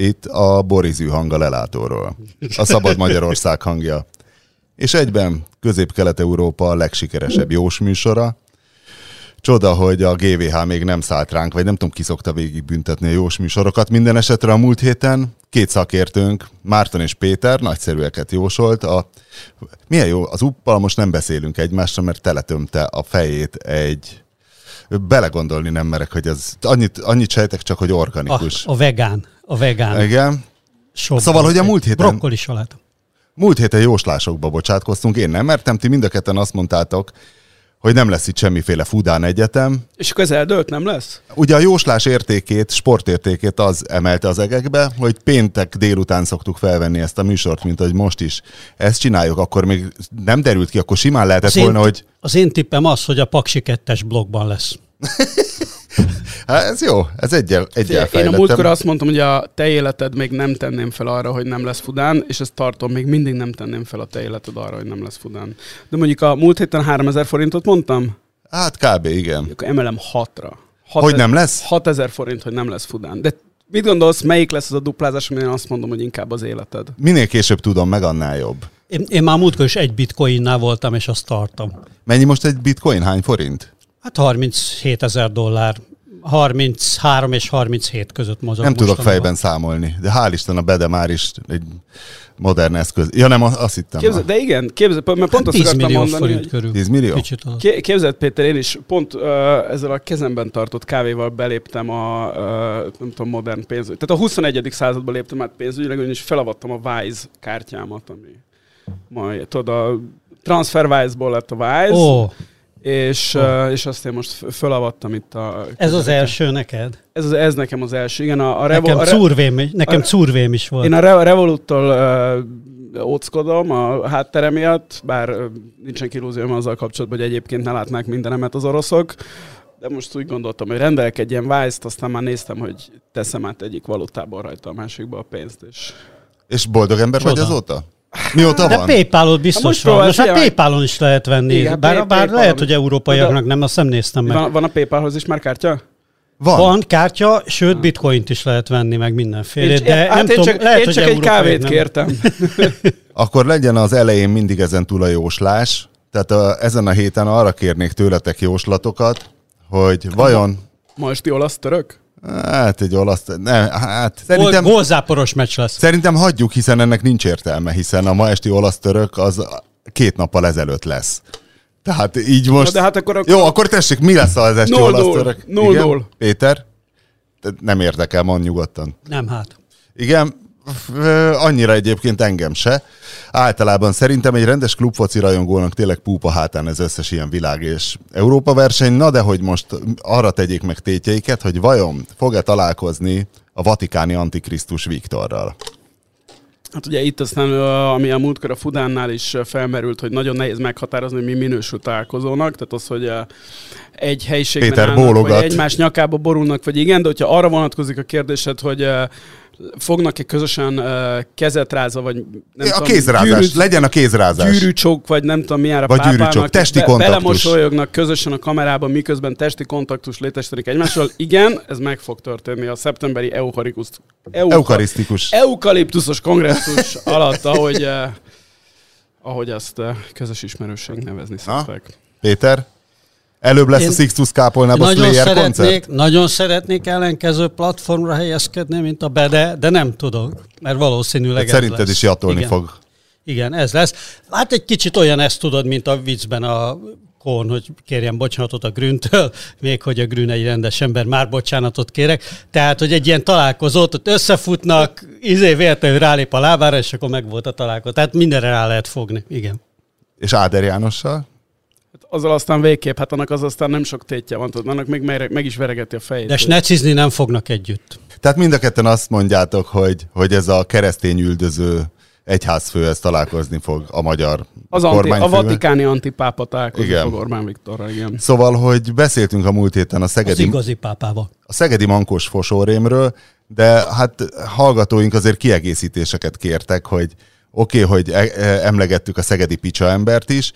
itt a Borizű hang a lelátóról. A Szabad Magyarország hangja. És egyben Közép-Kelet-Európa a legsikeresebb jós műsora. Csoda, hogy a GVH még nem szállt ránk, vagy nem tudom, ki szokta végig büntetni a jós műsorokat. Minden esetre a múlt héten két szakértőnk, Márton és Péter, nagyszerűeket jósolt. A, milyen jó, az uppal most nem beszélünk egymásra, mert teletömte a fejét egy belegondolni nem merek, hogy ez annyit, annyit sejtek csak, hogy organikus. A, a vegán. A vegán. Igen. Sok szóval, hogy a múlt héten... Brokkoli salát. Múlt héten jóslásokba bocsátkoztunk, én nem mertem, ti mind a ketten azt mondtátok, hogy nem lesz itt semmiféle Fudán Egyetem. És akkor ez eldőlt, nem lesz? Ugye a jóslás értékét, sportértékét az emelte az egekbe, hogy péntek délután szoktuk felvenni ezt a műsort, mint hogy most is. Ezt csináljuk, akkor még nem derült ki, akkor simán lehetett az volna, én, hogy... Az én tippem az, hogy a Paksi 2-es blogban lesz. Hát ez jó, ez egyel, egyel Én a múltkor azt mondtam, hogy a te életed még nem tenném fel arra, hogy nem lesz Fudán, és ezt tartom, még mindig nem tenném fel a te életed arra, hogy nem lesz Fudán. De mondjuk a múlt héten 3000 forintot mondtam? Hát kb. igen. Akkor emelem 6-ra. 6 hogy nem lesz? 6000 forint, hogy nem lesz Fudán. De mit gondolsz, melyik lesz az a duplázás, amin én azt mondom, hogy inkább az életed? Minél később tudom, meg annál jobb. Én, én már múltkor is egy bitcoinnál voltam, és azt tartom. Mennyi most egy bitcoin? Hány forint? Hát 37 ezer dollár. 33 és 37 között mozog. Nem tudok fejben számolni, de hál' Isten a Bede már is egy modern eszköz. Ja nem, azt hittem. Képzeld, de igen, képzeld, mert pont hát azt 10 millió mondani, forint hogy körül. 10 millió? Kicsit Képzeld Péter, én is pont uh, ezzel a kezemben tartott kávéval beléptem a, uh, nem tudom, modern pénzügy. Tehát a 21. században léptem át pénzügyileg, és felavattam a Wise kártyámat, ami majd, tudod, a TransferWise-ból lett a Wise. Oh és, oh. és azt én most fölavattam itt a... Ez az első neked? Ez, az, ez nekem az első, igen. A, a Revo, nekem, a re, curvém, nekem a, curvém is volt. Én a Re, Revoluttól uh, óckodom a háttere miatt, bár uh, nincsen kilúzióm azzal kapcsolatban, hogy egyébként ne látnák mindenemet az oroszok, de most úgy gondoltam, hogy ilyen Vice-t, aztán már néztem, hogy teszem át egyik valutából rajta a másikba a pénzt, és... És boldog ember Csoda. vagy azóta? Mióta De van? Paypal-ot biztos van. Most hát Paypal-on is lehet venni. Igen, bár, bár lehet, hogy európaiaknak nem, azt nem néztem meg. Van, van a Paypalhoz is már kártya? Van. Van kártya, sőt bitcoint is lehet venni, meg mindenféle. De hát nem én tudom, csak, lehet, én hogy csak egy kávét nem. kértem. Akkor legyen az elején mindig ezen túl a jóslás. Tehát a, ezen a héten arra kérnék tőletek jóslatokat, hogy vajon... Ma esti olasz török? Hát egy olasz... Ne, hát szerintem... Gólzáporos meccs lesz. Szerintem hagyjuk, hiszen ennek nincs értelme, hiszen a ma esti olasz-török az két nappal ezelőtt lesz. Tehát így most... de hát akkor, akkor... Jó, akkor tessék, mi lesz az esti no olasz-török? No Péter? Nem érdekel, mond nyugodtan. Nem, hát. Igen, annyira egyébként engem se. Általában szerintem egy rendes klubfoci rajongónak tényleg púpa hátán ez összes ilyen világ és Európa verseny. Na de hogy most arra tegyék meg tétjeiket, hogy vajon fog-e találkozni a vatikáni antikrisztus Viktorral? Hát ugye itt aztán, ami a múltkor a Fudánnál is felmerült, hogy nagyon nehéz meghatározni, hogy mi minősül találkozónak, tehát az, hogy egy helyiségben Péter állnak, bólogat. vagy egymás nyakába borulnak, vagy igen, de hogyha arra vonatkozik a kérdésed, hogy fognak-e közösen uh, kezet rázva, vagy nem a tudom, kézrázás, gyűrű, legyen a kézrázás. Gyűrűcsok, vagy nem tudom milyen a vagy gyűrűcsok, testi be, kontaktus. Belemosolyognak közösen a kamerában, miközben testi kontaktus létesítenek egymással. Igen, ez meg fog történni a szeptemberi eukarikus, euka, eukarisztikus. eukaliptuszos kongresszus alatt, ahogy, uh, ahogy azt uh, közös ismerőség nevezni szokták. Péter? Előbb lesz Én a Sixtus kápolnában a Slayer szeretnék, koncert? Nagyon szeretnék ellenkező platformra helyezkedni, mint a Bede, de nem tudok, mert valószínűleg hát Szerinted lesz. is jatolni Igen. fog. Igen, ez lesz. Hát egy kicsit olyan ezt tudod, mint a viccben a Kohn, hogy kérjem bocsánatot a Grüntől, még hogy a Grün egy rendes ember, már bocsánatot kérek. Tehát, hogy egy ilyen találkozót, ott összefutnak, izé véletlenül rálép a lábára, és akkor meg volt a találkozó. Tehát mindenre rá lehet fogni, igen. És Áder Jánossal? Azzal aztán végképp, hát annak az aztán nem sok tétje van, tudod, annak még meg, meg is veregeti a fejét. De snecizni nem fognak együtt. Tehát mind a ketten azt mondjátok, hogy, hogy ez a keresztény üldöző egyházfő ezt találkozni fog a magyar az anti, A vatikáni antipápa találkozni igen. fog Orbán Viktorra, igen. Szóval, hogy beszéltünk a múlt héten a Szegedi... Az igazi pápával. A Szegedi Mankos fosórémről, de hát hallgatóink azért kiegészítéseket kértek, hogy oké, okay, hogy e- e- emlegettük a Szegedi Picsa embert is,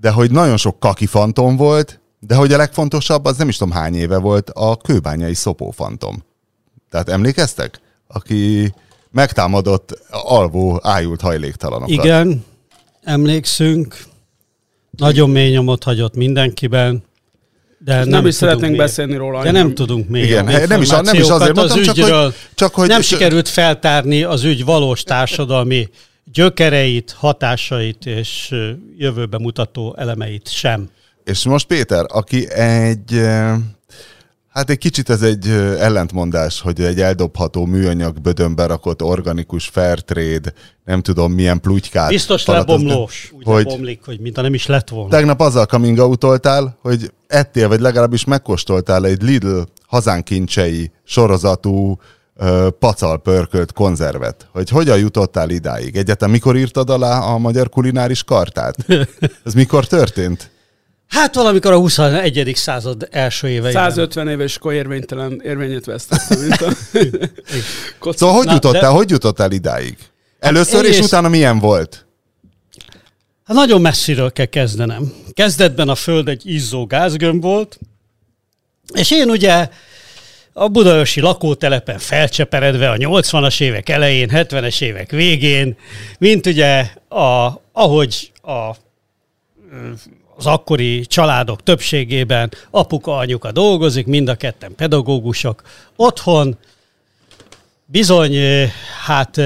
de hogy nagyon sok kaki fantom volt, de hogy a legfontosabb, az nem is tudom hány éve volt, a kőbányai szopófantom. Tehát emlékeztek? aki megtámadott alvó, ájult hajléktalanokat. Igen, emlékszünk. Nagyon mély nyomot hagyott mindenkiben. De nem, nem is szeretnénk mély- beszélni róla. De nem tudunk még Igen, nem is- nem is azért mondtam, az csak hogy- csak hogy- nem sikerült feltárni az ügy valós társadalmi gyökereit, hatásait és jövőbe mutató elemeit sem. És most Péter, aki egy, hát egy kicsit ez egy ellentmondás, hogy egy eldobható műanyag bödönbe rakott organikus fair trade, nem tudom milyen plutykát. Biztos lebomlós. Úgy hogy lebomlik, hogy mintha nem is lett volna. tegnap azzal coming out hogy ettél, vagy legalábbis megkóstoltál egy Lidl hazánkincsei sorozatú ö, pacal pörkölt konzervet. Hogy hogyan jutottál idáig? Egyetem mikor írtad alá a magyar kulináris kartát? Ez mikor történt? Hát valamikor a 21. század első éveiben. 150 éves akkor érvénytelen érvényét vesztette, mint a... Szóval hogy Na, jutottál, de- hogy jutottál idáig? Először és egyrészt- utána milyen volt? Hát nagyon messziről kell kezdenem. Kezdetben a Föld egy izzó gázgömb volt, és én ugye a budaörsi lakótelepen felcseperedve a 80-as évek elején, 70-es évek végén, mint ugye a, ahogy a, az akkori családok többségében apuka, anyuka dolgozik, mind a ketten pedagógusok, otthon. Bizony, hát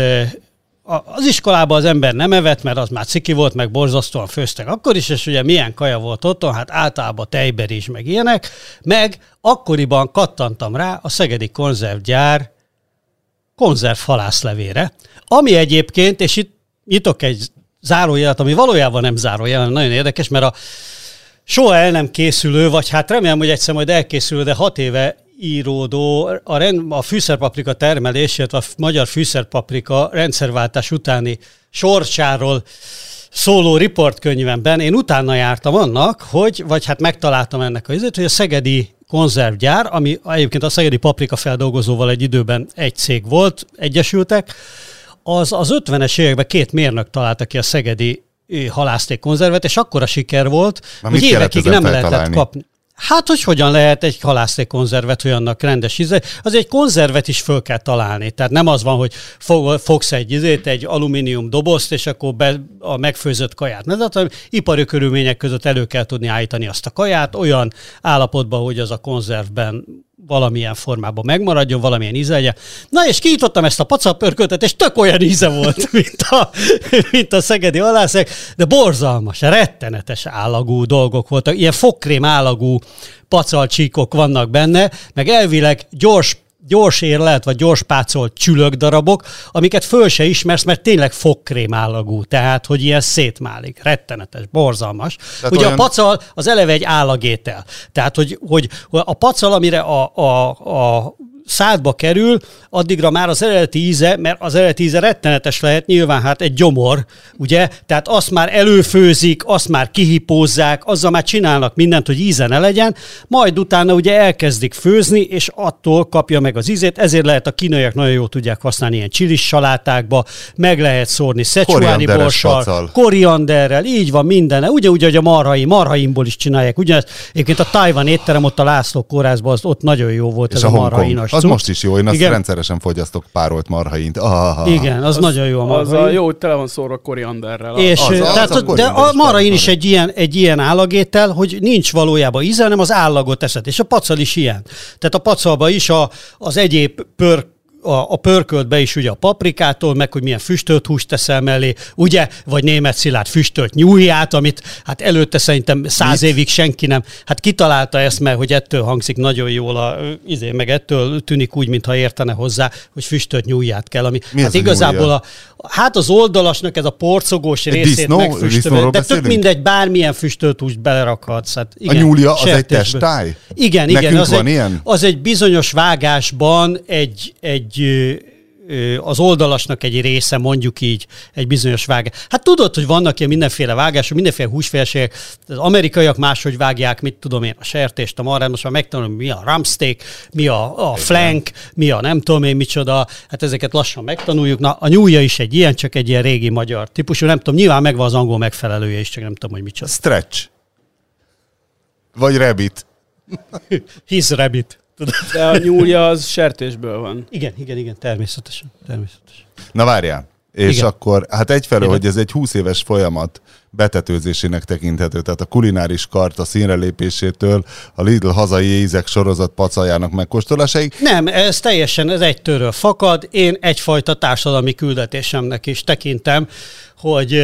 az iskolában az ember nem evett, mert az már ciki volt, meg borzasztóan főztek akkor is, és ugye milyen kaja volt otthon, hát általában tejberizs, meg ilyenek, meg akkoriban kattantam rá a Szegedi konzervgyár konzerv halászlevére, ami egyébként, és itt nyitok egy zárójelet, ami valójában nem zárójel, nagyon érdekes, mert a soha el nem készülő, vagy hát remélem, hogy egyszer majd elkészülő, de hat éve íródó a, rend, a fűszerpaprika termelés, illetve a magyar fűszerpaprika rendszerváltás utáni sorsáról szóló riportkönyvemben én utána jártam annak, hogy, vagy hát megtaláltam ennek a izét, hogy a Szegedi konzervgyár, ami egyébként a Szegedi paprika feldolgozóval egy időben egy cég volt, egyesültek, az az 50-es években két mérnök találta ki a szegedi ö, halásztékkonzervet, és akkora siker volt, Már hogy évekig nem lehetett kapni. Hát, hogy hogyan lehet egy halásztékkonzervet, hogy annak rendes íze. Az egy konzervet is föl kell találni. Tehát nem az van, hogy fog, fogsz egy izét, egy alumínium dobozt, és akkor be a megfőzött kaját. Nem, hanem ipari körülmények között elő kell tudni állítani azt a kaját olyan állapotban, hogy az a konzervben valamilyen formában megmaradjon, valamilyen íze legyen. Na és kinyitottam ezt a pacapörköltet, és tök olyan íze volt, mint a, mint a szegedi halászek, de borzalmas, rettenetes állagú dolgok voltak, ilyen fogkrém állagú pacalcsíkok vannak benne, meg elvileg gyors gyors érlelt, vagy gyors pácolt csülök darabok, amiket föl se ismersz, mert tényleg fogkrém állagú, tehát, hogy ilyen szétmálik. Rettenetes, borzalmas. Tehát Ugye olyan- a pacal az eleve egy állagétel. Tehát, hogy, hogy a pacal, amire a, a, a szádba kerül, addigra már az eredeti íze, mert az eredeti íze rettenetes lehet, nyilván hát egy gyomor, ugye? Tehát azt már előfőzik, azt már kihipózzák, azzal már csinálnak mindent, hogy íze ne legyen, majd utána ugye elkezdik főzni, és attól kapja meg az ízét, ezért lehet a kínaiak nagyon jól tudják használni ilyen csilis salátákba, meg lehet szórni szecsuáni borssal, korianderrel, így van minden, ugyanúgy, hogy a marhai, marhaimból is csinálják. Ugyanezt, egyébként a Tajvan étterem ott a László kórházban, az ott nagyon jó volt És ez a a, Hongkong. Marhainas Az cucc. most is jó, én azt Igen. rendszeresen fogyasztok párolt marhaint. Ah, Igen, az, az nagyon jó a Az marhain. a jó, hogy tele van szórva korianderrel. És, Az- az, az tehát, a az de korianderes a marhain is egy ilyen, egy ilyen állagétel, hogy nincs valójában íze, hanem az állagot eszed. És a pacal is ilyen. Tehát a pacalba is a, az egyéb pör a, a pörköltbe is ugye a paprikától, meg hogy milyen füstölt húst teszel mellé, ugye, vagy német szilárd füstölt nyújját, amit hát előtte szerintem száz Mit? évig senki nem, hát kitalálta ezt, mert hogy ettől hangzik nagyon jól, a, izé, meg ettől tűnik úgy, mintha értene hozzá, hogy füstölt nyújját kell, ami Mi hát az a igazából nyúlja? a, hát az oldalsnak ez a porcogós részét disznó? Disznóról de tök mindegy, bármilyen füstölt húst belerakhatsz. Hát igen, A nyúlja az egy testáj? Igen, igen. Nekünk az van egy, ilyen? Az egy bizonyos vágásban egy, egy ö, az oldalasnak egy része, mondjuk így, egy bizonyos vágás. Hát tudod, hogy vannak ilyen mindenféle vágások, mindenféle húsfélségek. Az amerikaiak máshogy vágják, mit tudom én, a sertést, a marrát, most már megtanulom, mi a rumsteak, mi a, a flank, mi a nem tudom én micsoda. Hát ezeket lassan megtanuljuk. Na, a nyúlja is egy ilyen, csak egy ilyen régi magyar típusú, nem tudom, nyilván megvan az angol megfelelője is, csak nem tudom, hogy micsoda. Stretch. Vagy rabbit. His rabbit. Tudod? De a nyúlja az sertésből van. Igen, igen, igen, természetesen. természetesen. Na várjál. És Igen. akkor, hát egyfelől, Igen. hogy ez egy 20 éves folyamat betetőzésének tekinthető, tehát a kulináris kart a színre lépésétől a Lidl hazai ízek sorozat pacaljának megkóstolásáig. Nem, ez teljesen, ez egy törről fakad. Én egyfajta társadalmi küldetésemnek is tekintem, hogy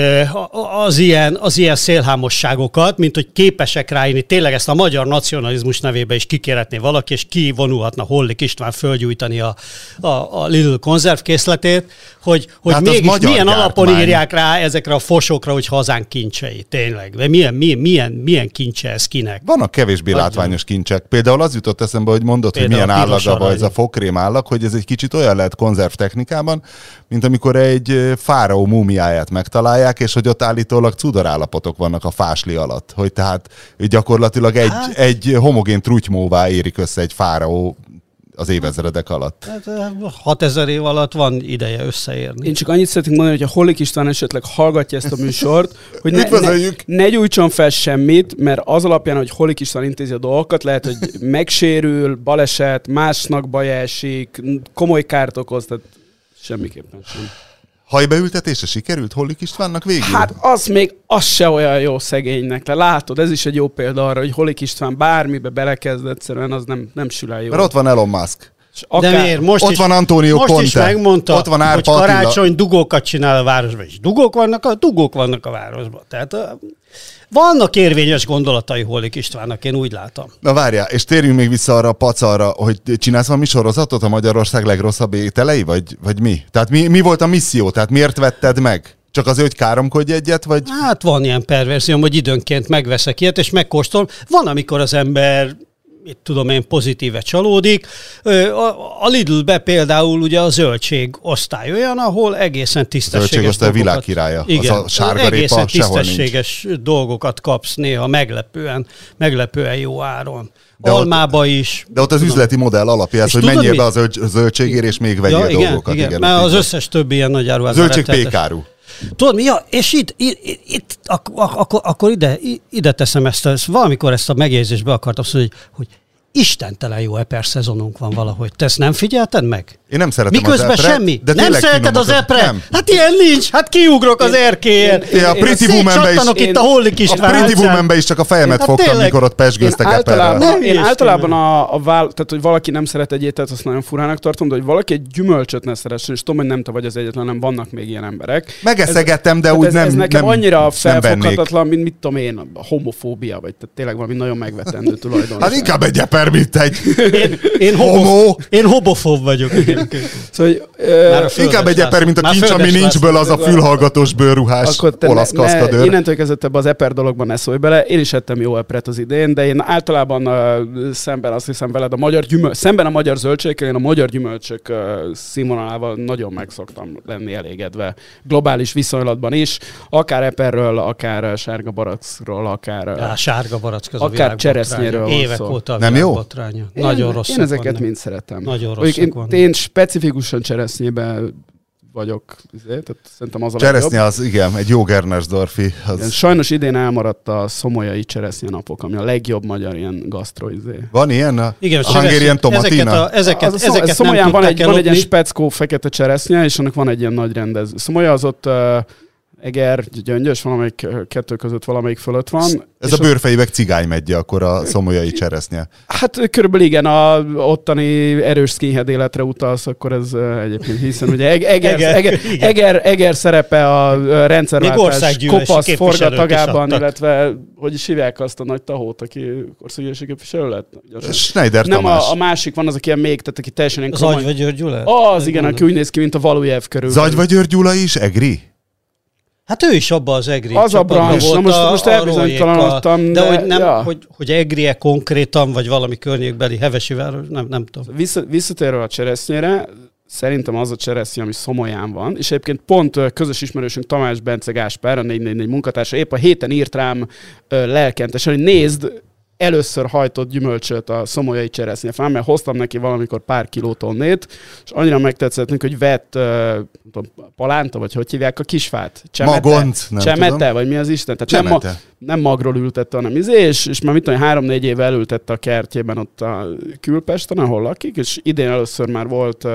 az ilyen, az ilyen szélhámosságokat, mint hogy képesek ráírni, tényleg ezt a magyar nacionalizmus nevébe is kikéretné valaki, és kivonulhatna Hollik István fölgyújtani a, a, a Lidl konzervkészletét, hogy, hogy Hát mégis milyen alapon gyártmány. írják rá ezekre a fosokra, hogy hazánk kincsei, tényleg. De milyen, milyen, milyen, milyen kincse ez kinek? Vannak kevésbé Adjon. látványos kincsek. Például az jutott eszembe, hogy mondod, hogy Például milyen a piros állaga vagy ez a fokrém állag, hogy ez egy kicsit olyan lehet konzerv technikában, mint amikor egy fáraó múmiáját megtalálják, és hogy ott állítólag cudorállapotok vannak a fásli alatt. Hogy tehát gyakorlatilag egy, Hát- egy homogén trutymóvá érik össze egy fáraó az évezredek alatt. Hát, ö, 6000 év alatt van ideje összeérni. Én csak annyit szeretnék mondani, hogy a Hollik István esetleg hallgatja ezt a műsort, hogy ne, ne, ne gyújtson fel semmit, mert az alapján, hogy Hollik István intézi a dolgokat, lehet, hogy megsérül, baleset, másnak baj esik, komoly kárt okoz, tehát semmiképpen sem. Hajbeültetése sikerült Hollik Istvánnak végül? Hát az még, az se olyan jó szegénynek. Le látod, ez is egy jó példa arra, hogy Holik István bármibe belekezd, egyszerűen az nem, nem sül el jól. Mert ott van Elon Musk. És De miért? Most ott is, van Antonio most is Conte. megmondta, Ott van hogy Árpa Attila. karácsony dugókat csinál a városban, és dugók vannak, a dugók vannak a városban. Tehát vannak érvényes gondolatai Hollik Istvánnak, én úgy látom. Na várjál, és térjünk még vissza arra a pacarra, hogy csinálsz valami sorozatot a Magyarország legrosszabb ételei, vagy, vagy mi? Tehát mi, mi volt a misszió? Tehát miért vetted meg? Csak azért, hogy káromkodj egyet, vagy... Hát van ilyen perverzióm, hogy időnként megveszek ilyet, és megkóstolom. Van, amikor az ember mit tudom én, pozitíve csalódik. A, Lidl-be például ugye a zöldség osztály olyan, ahol egészen tisztességes Zöldségosztály dolgokat- világkirálya. Az Igen, a sárga répa egészen nincs. tisztességes dolgokat kapsz néha meglepően, meglepően jó áron. De De ott- Almába is. De ott az Tudom. üzleti modell alapja ez, hogy tudod menjél mi? be a zöld, zöldségért, és még vegyél Ja, igen, dolgokat. igen, igen mert az összes többi ilyen nagy áruházban Zöldség pékáru. Tudod mi? Ja, és itt, itt, itt, itt ak, ak, akkor, ide, ide teszem ezt, ezt, valamikor ezt a megjegyzést be akartam mondani, hogy, hogy istentelen jó eper szezonunk van valahogy. Te ezt nem figyelted meg? Én nem szeretem Miközben az epret, semmi. de nem szereted az epret? Nem. Hát ilyen nincs. Hát kiugrok az erkélyen. Én a Pretty Womanbe is- itt én- a Hollik A István Pretty arcán. Womanbe is csak a fejemet Hát fogtam, tényleg. mikor ott Én pesgőztek eperrel. általában, Ne én általában a, a vál, tehát hogy valaki nem szeret egy ételt, azt nagyon furának tartom, de hogy valaki egy gyümölcsöt ne szeressen, és tudom, hogy nem te vagy az egyetlen, nem vannak még ilyen emberek. Megeszegettem, de úgy ez, nem ez nekem nem, annyira felfoghatatlan, mint mit tudom én, a homofóbia, vagy tehát tényleg valami nagyon megvetendő tulajdonság. Hát inkább egy eper, mint egy Én, én, Homo. én hobofób vagyok. egyébként. Szóval, hogy, ö, Inkább egy eper, mint a Már kincs, ami Földes nincs László. ből, az a fülhallgatós bőrruhás akkor te olasz ne, ne, kaszkadőr. innentől kezdve ebbe az eper dologban ne szólj bele. Én is ettem jó epret az idén, de én általában uh, szemben azt hiszem veled a magyar gyümölcs, szemben a magyar zöldségekkel, én a magyar gyümölcsök uh, színvonalával nagyon meg szoktam lenni elégedve. Globális viszonylatban is, akár eperről, akár sárga barackról, akár... Uh, Á, sárga barack az Akár cseresznyéről Évek óta a Nem világ jó? botránya. én, Nagyon rossz. Én ezeket mind szeretem. Nagyon rosszak én, vannak. én specifikusan cseresznyében vagyok, izé, tehát szerintem az a legjobb. Cseresznye az, igen, egy jó Gernersdorfi. Igen, Az... Sajnos idén elmaradt a szomolyai cseresznye napok, ami a legjobb magyar ilyen gasztro izé. Van ilyen? A Igen, a Hungarian ezeket, tomatina? a, ezeket, az a szom- ezeket Szomolyán nem van egy, van egy ilyen speckó fekete cseresznye, és annak van egy ilyen nagy rendező. Szomolya az ott uh, Eger, Gyöngyös, valamelyik kettő között valamelyik fölött van. Ez a bőrfejűvek cigány megye, akkor a szomolyai cseresznye. Hát körülbelül igen, a ottani erős skinhead életre utalsz, akkor ez egyébként hiszen ugye Eger, Eger, Eger, Eger. Eger, szerepe a rendszerváltás kopasz forgatagában, illetve hogy is hívják azt a nagy tahót, aki országgyűlési képviselő lett? Schneider Nem, a, a, másik van az, aki ilyen még, tehát aki teljesen Az Agyva György Gyula? Az igen, aki úgy néz ki, mint a Valujev körül. Zagyva György Gyula is, Egri? Hát ő is abba az egri Az a brancs. volt Na most- a- most elbizonytalanodtam, de, de- hogy nem, ja. hogy, hogy egrie konkrétan, vagy valami környékbeli hevesi város, nem, nem tudom. Vissza, visszatérve a cseresznyére, szerintem az a cseresznye, ami Szomolyán van, és egyébként pont közös ismerősünk Tamás Bence Gáspár, a 444 munkatársa, épp a héten írt rám lelkentesen, hogy nézd, először hajtott gyümölcsöt a szomolyai cseresznyefán, mert hoztam neki valamikor pár kilót onnét, és annyira megtetszett neki, hogy vett uh, tudom, palánta, vagy hogy hívják a kisfát? Csemete? Magont, nem Csemete, tudom. vagy mi az Isten? Tehát nem, ma, nem magról ültette, hanem izé, és, és már mit tudom, három-négy éve elültette a kertjében ott a Külpesten, ahol lakik, és idén először már volt uh,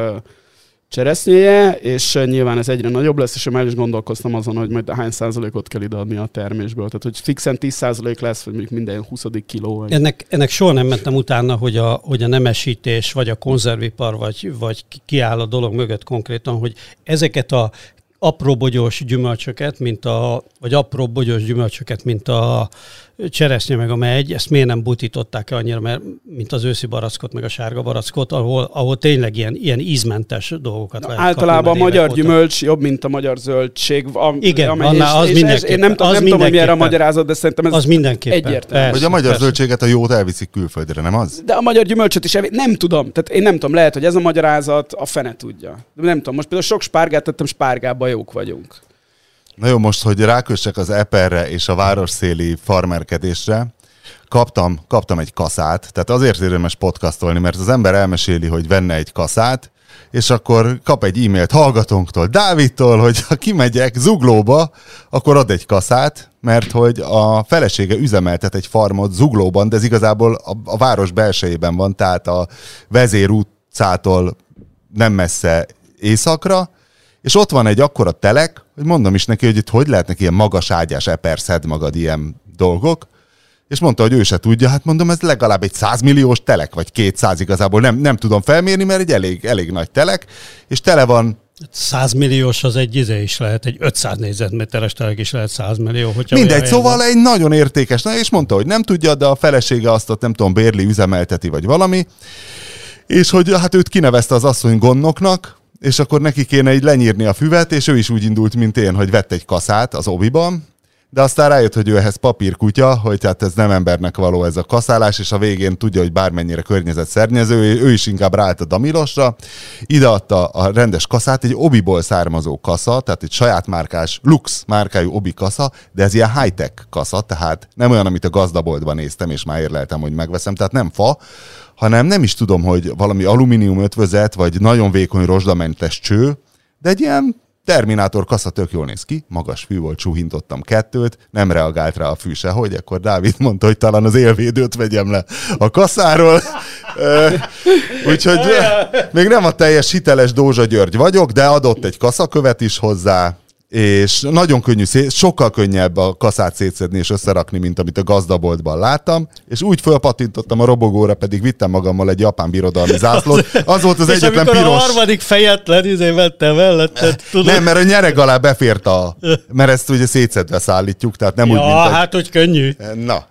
cseresznyéje, és nyilván ez egyre nagyobb lesz, és én már is gondolkoztam azon, hogy majd hány százalékot kell ideadni a termésből. Tehát, hogy fixen 10 százalék lesz, vagy mondjuk minden 20. kiló. Vagy... Ennek, ennek soha nem mentem utána, hogy a, hogy a nemesítés, vagy a konzervipar, vagy, vagy kiáll a dolog mögött konkrétan, hogy ezeket a apró bogyós gyümölcsöket, mint a, vagy apró bogyós gyümölcsöket, mint a cseresznye meg a megy, ezt miért nem butították el annyira, mert, mint az őszi barackot, meg a sárga barackot, ahol, ahol tényleg ilyen, ilyen ízmentes dolgokat Na, lehet Általában kapni, a magyar gyümölcs jobb, mint a magyar zöldség. A, Igen, amely, annál, az és, és Én nem, az nem tudom, hogy milyen a magyarázat, de szerintem ez az mindenképpen. egyértelmű. Hogy a magyar persze. zöldséget a jót elviszik külföldre, nem az? De a magyar gyümölcsöt is elvi... nem tudom. Tehát én nem tudom, lehet, hogy ez a magyarázat a fene tudja. De nem tudom, most például sok spárgát tettem, spárgába jók vagyunk. Na jó, most, hogy rákössek az eperre és a városszéli farmerkedésre, kaptam, kaptam egy kaszát, tehát azért érdemes podcastolni, mert az ember elmeséli, hogy venne egy kaszát, és akkor kap egy e-mailt hallgatónktól, Dávidtól, hogy ha kimegyek Zuglóba, akkor ad egy kaszát, mert hogy a felesége üzemeltet egy farmot Zuglóban, de ez igazából a, a város belsejében van, tehát a vezér utcától nem messze északra, és ott van egy akkora telek, hogy mondom is neki, hogy itt hogy lehetnek ilyen magas ágyás eper szed magad ilyen dolgok, és mondta, hogy ő se tudja, hát mondom, ez legalább egy 100 milliós telek, vagy 200 igazából, nem, nem tudom felmérni, mert egy elég, elég nagy telek, és tele van 100 milliós az egy izé is lehet, egy 500 négyzetméteres telek is lehet 100 millió. Hogyha Mindegy, szóval van. egy nagyon értékes, na, és mondta, hogy nem tudja, de a felesége azt ott nem tudom, bérli, üzemelteti, vagy valami, és hogy hát őt kinevezte az asszony gondnoknak, és akkor neki kéne így lenyírni a füvet, és ő is úgy indult, mint én, hogy vett egy kaszát az obiban, de aztán rájött, hogy ő ehhez papírkutya, hogy hát ez nem embernek való ez a kaszálás, és a végén tudja, hogy bármennyire környezetszennyező, ő is inkább ráállt a Damilosra, ideadta a rendes kaszát, egy obiból származó kasza, tehát egy saját márkás, Lux márkájú obi kasza, de ez ilyen high-tech kasza, tehát nem olyan, amit a gazdaboltban néztem, és már érleltem, hogy megveszem, tehát nem fa, hanem nem is tudom, hogy valami alumínium ötvözet, vagy nagyon vékony rozsdamentes cső, de egy ilyen Terminátor kasza tök jól néz ki, magas fű volt, csuhintottam kettőt, nem reagált rá a fű se, hogy akkor Dávid mondta, hogy talán az élvédőt vegyem le a kaszáról. Úgyhogy még nem a teljes hiteles Dózsa György vagyok, de adott egy kaszakövet is hozzá, és nagyon könnyű, szét, sokkal könnyebb a kaszát szétszedni és összerakni, mint amit a gazdaboltban láttam, és úgy fölpatintottam a robogóra, pedig vittem magammal egy japán birodalmi zászlót. Az volt az és egyetlen piros. a harmadik fejetlen izével te melletted, tudod? Nem, mert a nyereg alá befért a... Mert ezt ugye szétszedve szállítjuk, tehát nem ja, úgy, mint hát, egy... hogy könnyű. Na.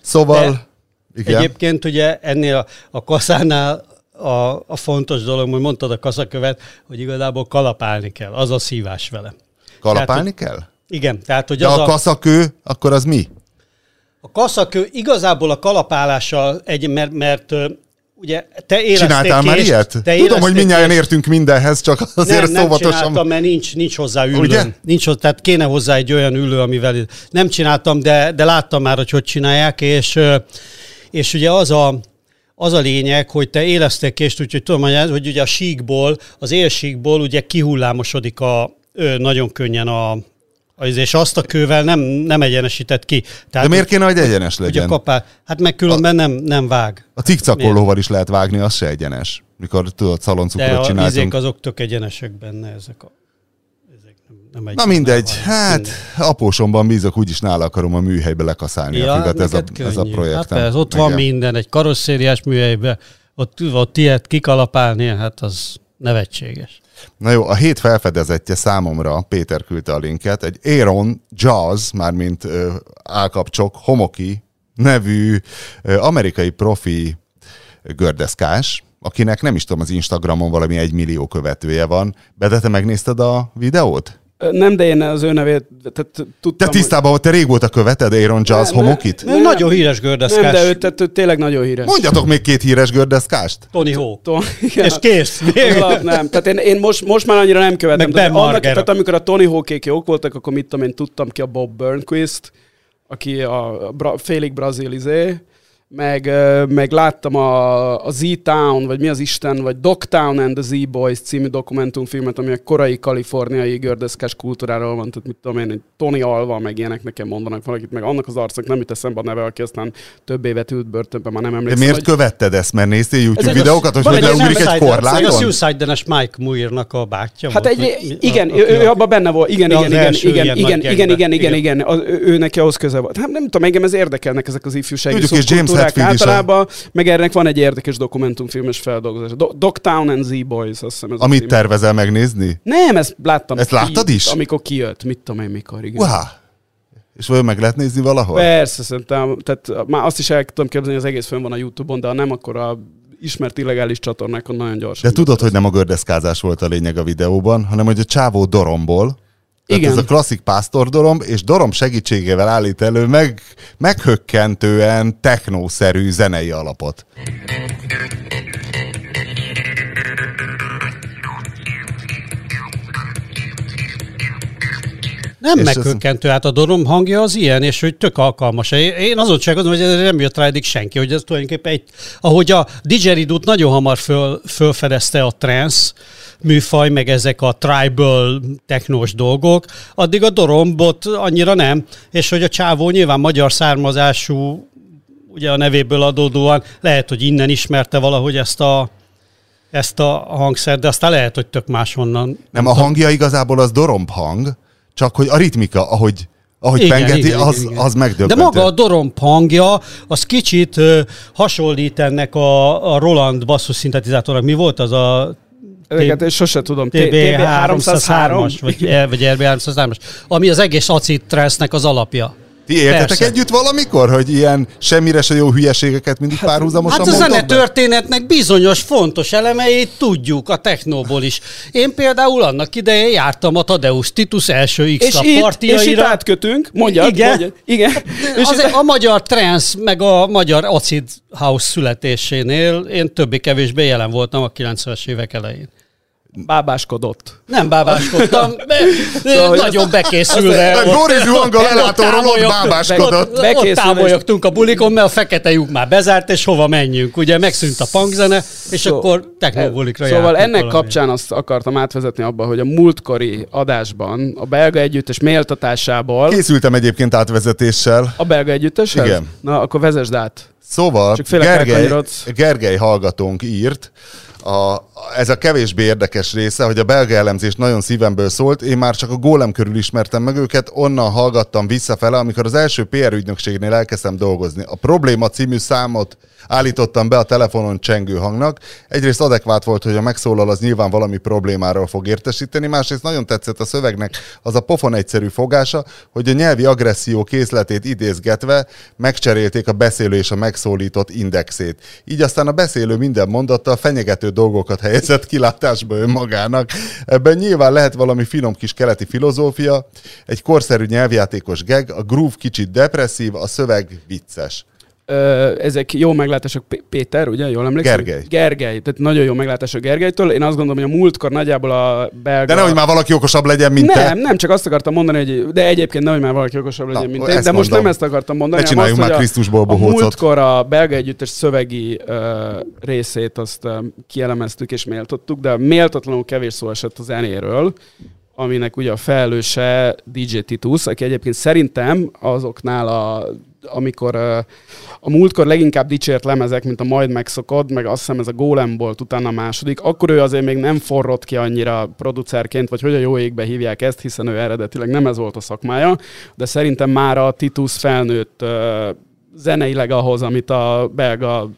Szóval... De igen. Egyébként ugye ennél a, a kaszánál a, a fontos dolog, hogy mondtad a kaszakövet, hogy igazából kalapálni kell, az a szívás vele. Kalapálni tehát, kell? Igen. Tehát, hogy De az a, a kaszakő, akkor az mi? A kaszakő igazából a kalapálással egy, mert, mert ugye te Csináltál már ilyet? Te Tudom, hogy mindjárt értünk mindenhez, csak azért nem, nem csináltam, mert nincs, nincs hozzá ülő. Ugye? Nincs, tehát kéne hozzá egy olyan ülő, amivel nem csináltam, de, de láttam már, hogy hogy csinálják, és, és ugye az a, az a lényeg, hogy te élesztek kést, úgyhogy tudom, hogy ugye a síkból, az élsíkból ugye kihullámosodik a, nagyon könnyen a, és azt a kővel nem, nem egyenesített ki. Tehát, De miért kéne, hogy egyenes legyen? Ugye kapál, hát meg különben a, nem, nem vág. A cikcakolóval is lehet vágni, az se egyenes. Mikor tudod, szaloncukrot csináltunk. De a azok tök egyenesek benne, ezek a nem egy Na mindegy, van, hát mindegy. apósomban bízok, úgyis nála akarom a műhelybe lekaszálni ja, a füvet, ez a, ez a projekt. Hát persze, ott Igen. van minden, egy karosszériás műhelybe, ott, ott ilyet kikalapálni, hát az nevetséges. Na jó, a hét felfedezetje számomra, Péter küldte a linket, egy Aaron Jazz, mármint ö, állkapcsok, homoki nevű ö, amerikai profi gördeszkás, akinek nem is tudom, az Instagramon valami egy millió követője van. De te megnézted a videót? Nem, de én az ő nevét tehát tudtam. Te tisztában hogy... te régóta követed Aaron Jazz homokit? Ne, ne, nagyon híres gördeszkás. Nem, de ő, tehát, ő tényleg nagyon híres. Mondjatok még két híres gördeszkást. Tony Hawk. És kész. Alap, nem. Tehát én, én most, most már annyira nem követem. Meg ben annak, tehát amikor a Tony Hawkék jók voltak, akkor mit tudom én, tudtam ki a Bob Burnquist, aki a bra- félig brazil izé, meg, meg láttam a, a Z-Town, vagy mi az Isten, vagy Dogtown and the Z-Boys című dokumentumfilmet, ami a korai kaliforniai gördeszkás kultúráról van, tehát mit tudom én, egy Tony Alva, meg ilyenek nekem mondanak valakit, meg annak az arcnak nem jut eszembe a neve, aki aztán több évet ült börtönben, már nem emlékszem. De miért hogy... követted ezt? Mert néztél YouTube Ez videókat, hogy hogy leugrik egy korláton? A Suicide-es Mike Muir-nak a bátyja Hát volt, egy, vagy- igen, a- ő, aki ő a- abban benne volt, igen, Ja, az igen, igen, első igen, ilyen igen, nagy igen, gangben. igen, igen, Igen. igen, az, ő, ő neki ahhoz köze volt. Hát nem tudom, engem ez érdekelnek ezek az ifjúsági Tudjuk, és James a- általában, meg ennek van egy érdekes dokumentumfilmes feldolgozás. Do- Dogtown and Z-Boys, azt hiszem ez a Amit cím. tervezel megnézni? Nem, ezt láttam. Ezt láttad is? Amikor kijött, mit tudom én mikor, igen. Wow. És vajon meg lehet nézni valahol? Persze, szerintem, tehát már azt is el tudom képzelni, hogy az egész fönn van a Youtube-on, de ha nem, akkor a ismert illegális csatornákon nagyon gyorsan. De tudod, hogy nem a gördeszkázás volt a lényeg a videóban, hanem hogy a csávó doromból, tehát Igen. ez a klasszik pásztordorom, és dorom segítségével állít elő meg, meghökkentően technószerű zenei alapot. Nem És meghökkentő, hát a dorom hangja az ilyen, és hogy tök alkalmas. Én- azon csodálkozom, hogy ez nem jött rá eddig senki, hogy ez tulajdonképpen egy, ahogy a didgeridoo nagyon hamar föl, fölfedezte a trance műfaj, meg ezek a tribal technós dolgok, addig a dorombot annyira nem, és hogy a csávó nyilván magyar származású, ugye a nevéből adódóan, lehet, hogy innen ismerte valahogy ezt a ezt a hangszert, de aztán lehet, hogy tök máshonnan. Nem, a hangja igazából az doromb hang, csak hogy a ritmika, ahogy, ahogy Igen, pengeti, igen, az, igen, igen. az De megdöbbentő. maga a doromb hangja, az kicsit ö, hasonlít ennek a, a Roland basszus szintetizátornak. Mi volt az a Ezeket én sose tudom. TB 303-as, vagy, E- vagy RB 303-as, ami az egész acid az alapja. Ti éltetek Persze. együtt valamikor, hogy ilyen semmire se jó hülyeségeket mindig párhuzamosan Hát a mondtok be? zenetörténetnek bizonyos fontos elemeit tudjuk a technóból is. Én például annak idején jártam a Tadeusz Titus első x És itt, és itt átkötünk, mondjad, Igen. mondjad, igen. És Az, itt, a magyar trance, meg a magyar acid house születésénél én többé-kevésbé jelen voltam a 90-es évek elején. Bábáskodott. Nem bábáskodtam, de Szóval, nagyon bekészülve. Ott- Boris Zuhanga ott lelátóról ott támolyog- bábáskodott. Ott, ott támolyogtunk a bulikon, mert a fekete lyuk már bezárt, és hova menjünk. Ugye megszűnt a punkzene, és Szó- akkor technobulikra Szóval ennek valami. kapcsán azt akartam átvezetni abba, hogy a múltkori adásban a belga együttes méltatásából... Készültem egyébként átvezetéssel. A belga együtteshez? Igen. Na, akkor vezesd át. Szóval Gergely. Gergely hallgatónk írt, a, ez a kevésbé érdekes része, hogy a belga elemzés nagyon szívemből szólt, én már csak a gólem körül ismertem meg őket, onnan hallgattam visszafele, amikor az első PR ügynökségnél elkezdtem dolgozni. A probléma című számot állítottam be a telefonon csengő hangnak. Egyrészt adekvát volt, hogy a megszólal az nyilván valami problémáról fog értesíteni, másrészt nagyon tetszett a szövegnek az a pofon egyszerű fogása, hogy a nyelvi agresszió készletét idézgetve megcserélték a beszélő és a megszólított indexét. Így aztán a beszélő minden mondattal fenyegető dolgokat helyezett kilátásba önmagának. Ebben nyilván lehet valami finom kis keleti filozófia, egy korszerű nyelvjátékos geg, a groove kicsit depresszív, a szöveg vicces. Ezek jó meglátások Péter, ugye? Jól emlékszem? Gergely. Gergely. Tehát nagyon jó meglátások Gergelytől. Én azt gondolom, hogy a múltkor nagyjából a belga... De nehogy már valaki okosabb legyen, mint te. Nem, nem, csak azt akartam mondani, hogy de egyébként nehogy már valaki okosabb legyen, Na, mint én. De most nem ezt akartam mondani, Ne csináljunk azt, már Krisztusból a, a bohócot. múltkor a belga együttes szövegi ö, részét azt ö, kielemeztük és méltottuk, de méltatlanul kevés szó esett a zenéről, aminek ugye a felelőse DJ Titus, aki egyébként szerintem azoknál a amikor a múltkor leginkább dicsért lemezek, mint a Majd megszokod, meg azt hiszem ez a Golem volt utána a második, akkor ő azért még nem forrott ki annyira producerként, vagy hogy a jó égbe hívják ezt, hiszen ő eredetileg nem ez volt a szakmája, de szerintem már a Titus felnőtt zeneileg ahhoz, amit a belga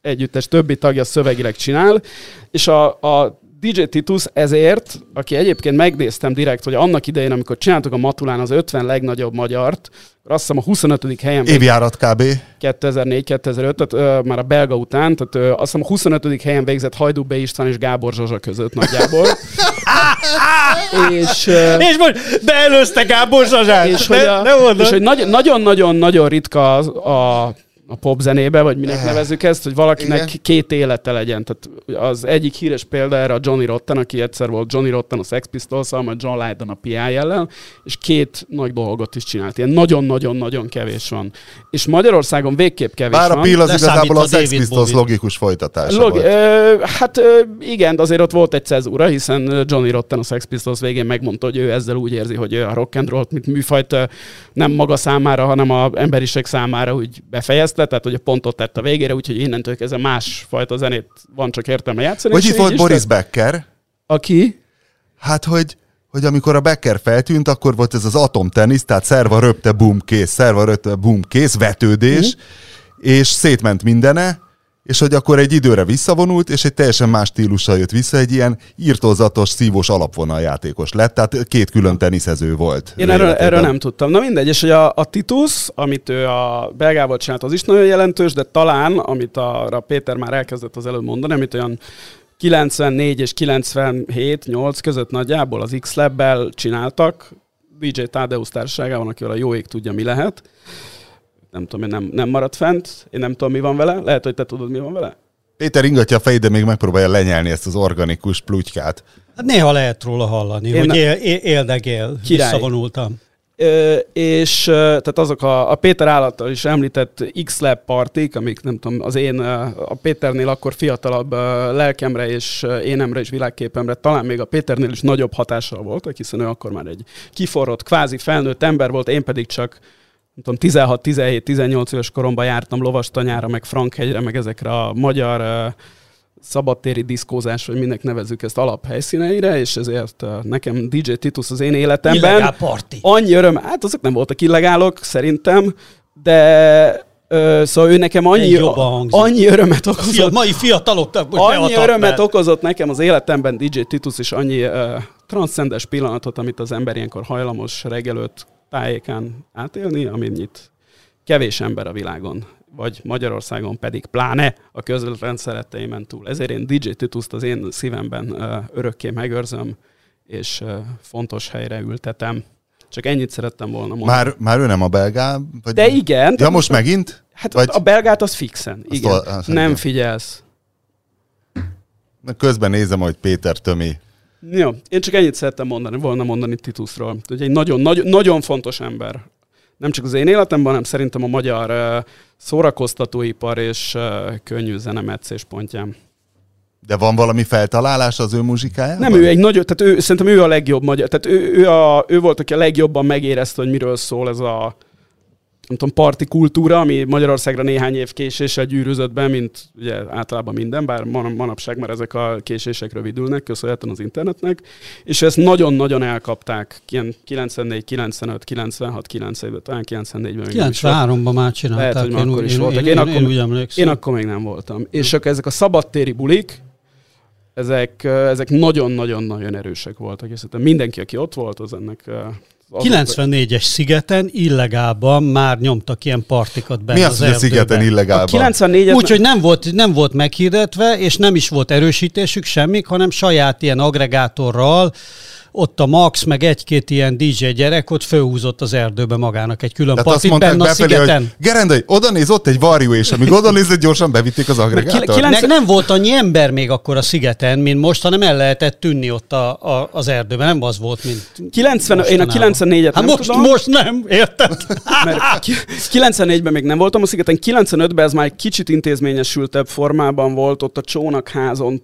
együttes többi tagja szövegileg csinál, és a, a DJ Titus ezért, aki egyébként megnéztem direkt, hogy annak idején, amikor csináltuk a Matulán az 50 legnagyobb magyart, akkor azt hiszem a 25. helyen Évjárat kb. 2004-2005, tehát ö, már a belga után, tehát ö, azt hiszem a 25. helyen végzett Hajdú B. István és Gábor Zsazsa között nagyjából. és, ö, És most beelőzte Gábor Zsazsát. és, Ne- hogy, a, ne és hogy nagy- nagyon-nagyon-nagyon ritka az, a a popzenébe, vagy minek nevezzük ezt, hogy valakinek Igen. két élete legyen. Tehát az egyik híres példa erre a Johnny Rotten, aki egyszer volt Johnny Rotten a Sex pistols majd John Lydon a PI ellen, és két nagy dolgot is csinált. Ilyen nagyon-nagyon-nagyon kevés van. És Magyarországon végképp kevés Bár a van. Peel az Leszámítva igazából a Sex David Pistols logikus folytatása Log, volt. ö, hát ö, igen, de azért ott volt egy cezúra, hiszen Johnny Rotten a Sex Pistols végén megmondta, hogy ő ezzel úgy érzi, hogy ő a rock and roll mint műfajt nem maga számára, hanem a emberiség számára úgy befejezte, tehát hogy a pontot tett a végére, úgyhogy innentől kezdve másfajta zenét van csak értelme játszani. Vagy itt volt is Boris. Becker, Aki? hát hogy hogy amikor a Becker feltűnt, akkor volt ez az atomtenisz, tehát szerva röpte, bum, kész, szerva röpte, bum, kész, vetődés, és szétment mindene, és hogy akkor egy időre visszavonult, és egy teljesen más stílussal jött vissza, egy ilyen írtózatos, szívós alapvonal játékos lett, tehát két külön teniszező volt. Én erről, erről nem tudtam. Na mindegy, és hogy a, a Titus, amit ő a belgával csinált, az is nagyon jelentős, de talán, amit arra Péter már elkezdett az előbb mondani, amit olyan 94 és 97, 8 között nagyjából az X-Lab-bel csináltak, DJ Tadeusz társaságában, akivel a jó ég tudja, mi lehet. Nem tudom, én nem, nem maradt fent, én nem tudom, mi van vele. Lehet, hogy te tudod, mi van vele? Péter ingatja a fejét, de még megpróbálja lenyelni ezt az organikus plutykát. Hát néha lehet róla hallani, Én hogy ne- él, él, éldegél, Király. visszavonultam. Ö, és ö, tehát azok a, a Péter állattal is említett X-Lab partik, amik nem tudom, az én, a Péternél akkor fiatalabb lelkemre és énemre és világképemre talán még a Péternél is nagyobb hatással voltak, hiszen ő akkor már egy kiforrott, kvázi felnőtt ember volt, én pedig csak nem tudom, 16, 17, 18 éves koromban jártam lovastanyára, meg Frankhegyre, meg ezekre a magyar ö, szabadtéri diszkózás, vagy minek nevezzük ezt alaphelyszíneire, és ezért ö, nekem DJ Titus az én életemben Illegál parti. annyi öröm, hát azok nem voltak illegálok, szerintem, de ö, szóval ő nekem annyi, annyi örömet okozott, mai fiataloknak most annyi örömet be. okozott nekem az életemben DJ Titus, és annyi uh, transzcendes pillanatot, amit az ember ilyenkor hajlamos reggelőtt tájékán átélni, amennyit kevés ember a világon, vagy Magyarországon pedig pláne a közvetlen szeretteimen túl. Ezért én DJ Tituszt az én szívemben örökké megőrzöm, és fontos helyre ültetem. Csak ennyit szerettem volna mondani. Már, már ő nem a belgá? Vagy... De igen. Ja, most megint? Hát Vagy a belgát az fixen. Igen. azt nem igen. figyelsz. közben nézem, hogy Péter tömi. Jó, én csak ennyit szerettem mondani, volna mondani Titusról. Hogy egy nagyon, nagyon, nagyon fontos ember. Nem csak az én életemben, hanem szerintem a magyar uh, szórakoztatóipar és uh, könnyű zenemetszés pontján. De van valami feltalálás az ő muzsikájában? Nem ő egy nagyon, tehát ő, szerintem ő a legjobb magyar, tehát ő, ő, a, ő volt, aki a legjobban megérezte, hogy miről szól ez a nem tudom, parti kultúra, ami Magyarországra néhány év késéssel gyűrűzött be, mint ugye általában minden, bár man- manapság már ezek a késések rövidülnek, köszönhetően az internetnek, és ezt nagyon-nagyon elkapták, ilyen 94, 95, 96, 97, talán 94-ben még nem is volt. 93-ban már csinálták. Lehet, hogy én, akkor is én, voltak. Én, Én én, akkor- én, úgy emlékszem. Én akkor még nem voltam. És akkor ezek a szabadtéri bulik, ezek, ezek nagyon-nagyon-nagyon erősek voltak, és szerintem mindenki, aki ott volt, az ennek... ö, az 94-es szigeten illegálban már nyomtak ilyen partikat benne Mi az, hogy a szigeten A illegálban? 94-et... Úgyhogy nem volt, nem volt meghirdetve, és nem is volt erősítésük semmik, hanem saját ilyen agregátorral ott a Max, meg egy-két ilyen DJ gyerek ott fölhúzott az erdőbe magának egy külön Tehát azt partit mondták benne a befelé, szigeten. hogy Gerendai, oda néz, ott egy varjú, és amíg oda nézett, gyorsan bevitték az agregátort. kilenc- Meg nem volt annyi ember még akkor a szigeten, mint most, hanem el lehetett tűnni ott a, a, az erdőben. Nem az volt, mint 90, én a mostanában. 94-et Hát nem most, tudom. most nem, érted? Mert ki- 94-ben még nem voltam a szigeten, 95-ben ez már egy kicsit intézményesültebb formában volt, ott a csónakházon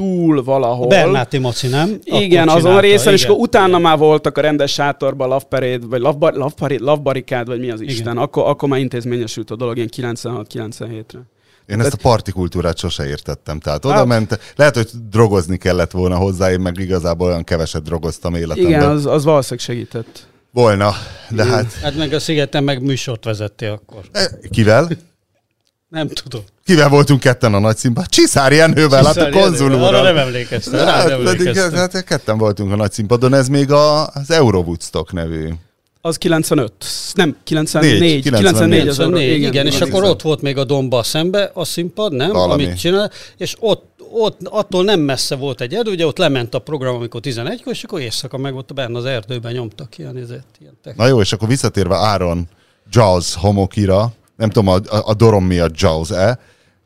túl valahol. Bernát Timoci, nem? Igen, Akkor azon a részen, és igen. akkor utána már voltak a rendes sátorban Love Parade, vagy Love, bar, love, parade, love Barikád, vagy mi az Igen. Isten. Akkor, akkor már intézményesült a dolog, ilyen 96-97-re. Én ezt a partikultúrát sose értettem. Tehát oda Hát- ment, lehet, hogy drogozni kellett volna hozzá, én meg igazából olyan keveset drogoztam életemben. Igen, az, az valószínűleg segített. Volna, de hát Hát meg a szigeten meg műsort vezettél akkor. eh, kivel? Nem tudom. Kivel voltunk ketten a nagy színpadon? Csiszár Jenővel, hát a Arra konzul nem uram. emlékeztem. Rá Hát, nem pedig emlékeztem. hát, ketten voltunk a nagy színpadon, ez még a, az Eurowoodstock nevű. Az 95. Nem, 94. Négy, 94, az 94, igen, igen, és akkor ott volt még a domba szembe a színpad, nem? Valami. Amit csinál, és ott, ott attól nem messze volt egy erdő, ugye ott lement a program, amikor 11-kor, és akkor éjszaka meg ott benne az erdőben nyomtak ilyen, ezért, ilyen. Na jó, és akkor visszatérve Áron Jaws homokira, nem tudom, a, a, a dorom miatt Jaws-e,